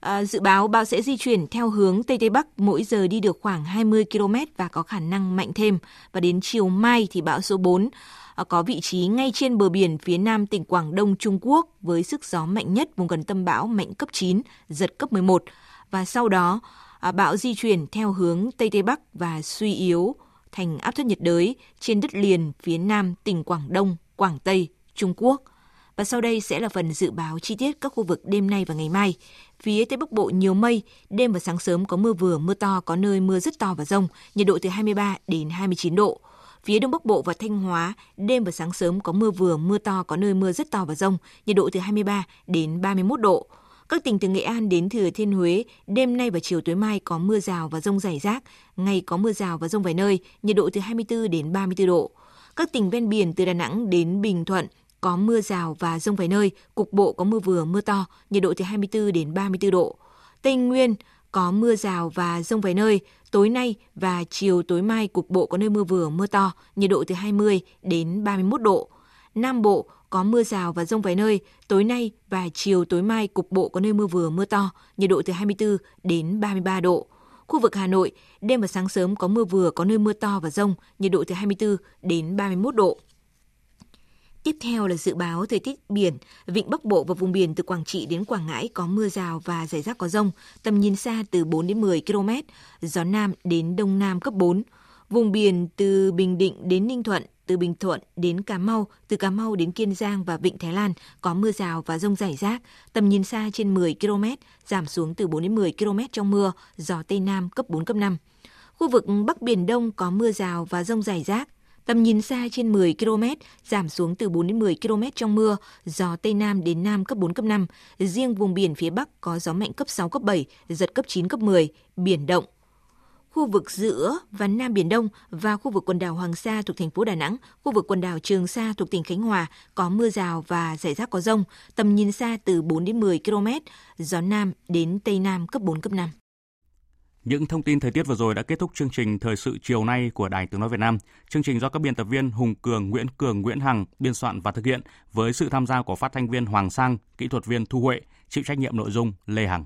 à, dự báo bão sẽ di chuyển theo hướng Tây Tây Bắc, mỗi giờ đi được khoảng 20 km và có khả năng mạnh thêm. Và đến chiều mai thì bão số 4 À, có vị trí ngay trên bờ biển phía nam tỉnh Quảng Đông Trung Quốc với sức gió mạnh nhất vùng gần tâm bão mạnh cấp 9, giật cấp 11. Và sau đó, à, bão di chuyển theo hướng Tây Tây Bắc và suy yếu thành áp thấp nhiệt đới trên đất liền phía nam tỉnh Quảng Đông, Quảng Tây, Trung Quốc. Và sau đây sẽ là phần dự báo chi tiết các khu vực đêm nay và ngày mai. Phía Tây Bắc Bộ nhiều mây, đêm và sáng sớm có mưa vừa, mưa to, có nơi mưa rất to và rông, nhiệt độ từ 23 đến 29 độ. Phía Đông Bắc Bộ và Thanh Hóa, đêm và sáng sớm có mưa vừa, mưa to, có nơi mưa rất to và rông, nhiệt độ từ 23 đến 31 độ. Các tỉnh từ Nghệ An đến Thừa Thiên Huế, đêm nay và chiều tối mai có mưa rào và rông rải rác, ngày có mưa rào và rông vài nơi, nhiệt độ từ 24 đến 34 độ. Các tỉnh ven biển từ Đà Nẵng đến Bình Thuận có mưa rào và rông vài nơi, cục bộ có mưa vừa mưa to, nhiệt độ từ 24 đến 34 độ. Tây Nguyên có mưa rào và rông vài nơi. Tối nay và chiều tối mai cục bộ có nơi mưa vừa mưa to, nhiệt độ từ 20 đến 31 độ. Nam Bộ có mưa rào và rông vài nơi. Tối nay và chiều tối mai cục bộ có nơi mưa vừa mưa to, nhiệt độ từ 24 đến 33 độ. Khu vực Hà Nội, đêm và sáng sớm có mưa vừa, có nơi mưa to và rông, nhiệt độ từ 24 đến 31 độ. Tiếp theo là dự báo thời tiết biển, vịnh Bắc Bộ và vùng biển từ Quảng Trị đến Quảng Ngãi có mưa rào và rải rác có rông, tầm nhìn xa từ 4 đến 10 km, gió Nam đến Đông Nam cấp 4. Vùng biển từ Bình Định đến Ninh Thuận, từ Bình Thuận đến Cà Mau, từ Cà Mau đến Kiên Giang và Vịnh Thái Lan có mưa rào và rông rải rác, tầm nhìn xa trên 10 km, giảm xuống từ 4 đến 10 km trong mưa, gió Tây Nam cấp 4, cấp 5. Khu vực Bắc Biển Đông có mưa rào và rông rải rác, tầm nhìn xa trên 10 km, giảm xuống từ 4 đến 10 km trong mưa, gió Tây Nam đến Nam cấp 4, cấp 5. Riêng vùng biển phía Bắc có gió mạnh cấp 6, cấp 7, giật cấp 9, cấp 10, biển động. Khu vực giữa và Nam Biển Đông và khu vực quần đảo Hoàng Sa thuộc thành phố Đà Nẵng, khu vực quần đảo Trường Sa thuộc tỉnh Khánh Hòa có mưa rào và rải rác có rông, tầm nhìn xa từ 4 đến 10 km, gió Nam đến Tây Nam cấp 4, cấp 5. Những thông tin thời tiết vừa rồi đã kết thúc chương trình Thời sự chiều nay của Đài Tiếng Nói Việt Nam. Chương trình do các biên tập viên Hùng Cường, Nguyễn Cường, Nguyễn Hằng biên soạn và thực hiện với sự tham gia của phát thanh viên Hoàng Sang, kỹ thuật viên Thu Huệ, chịu trách nhiệm nội dung Lê Hằng.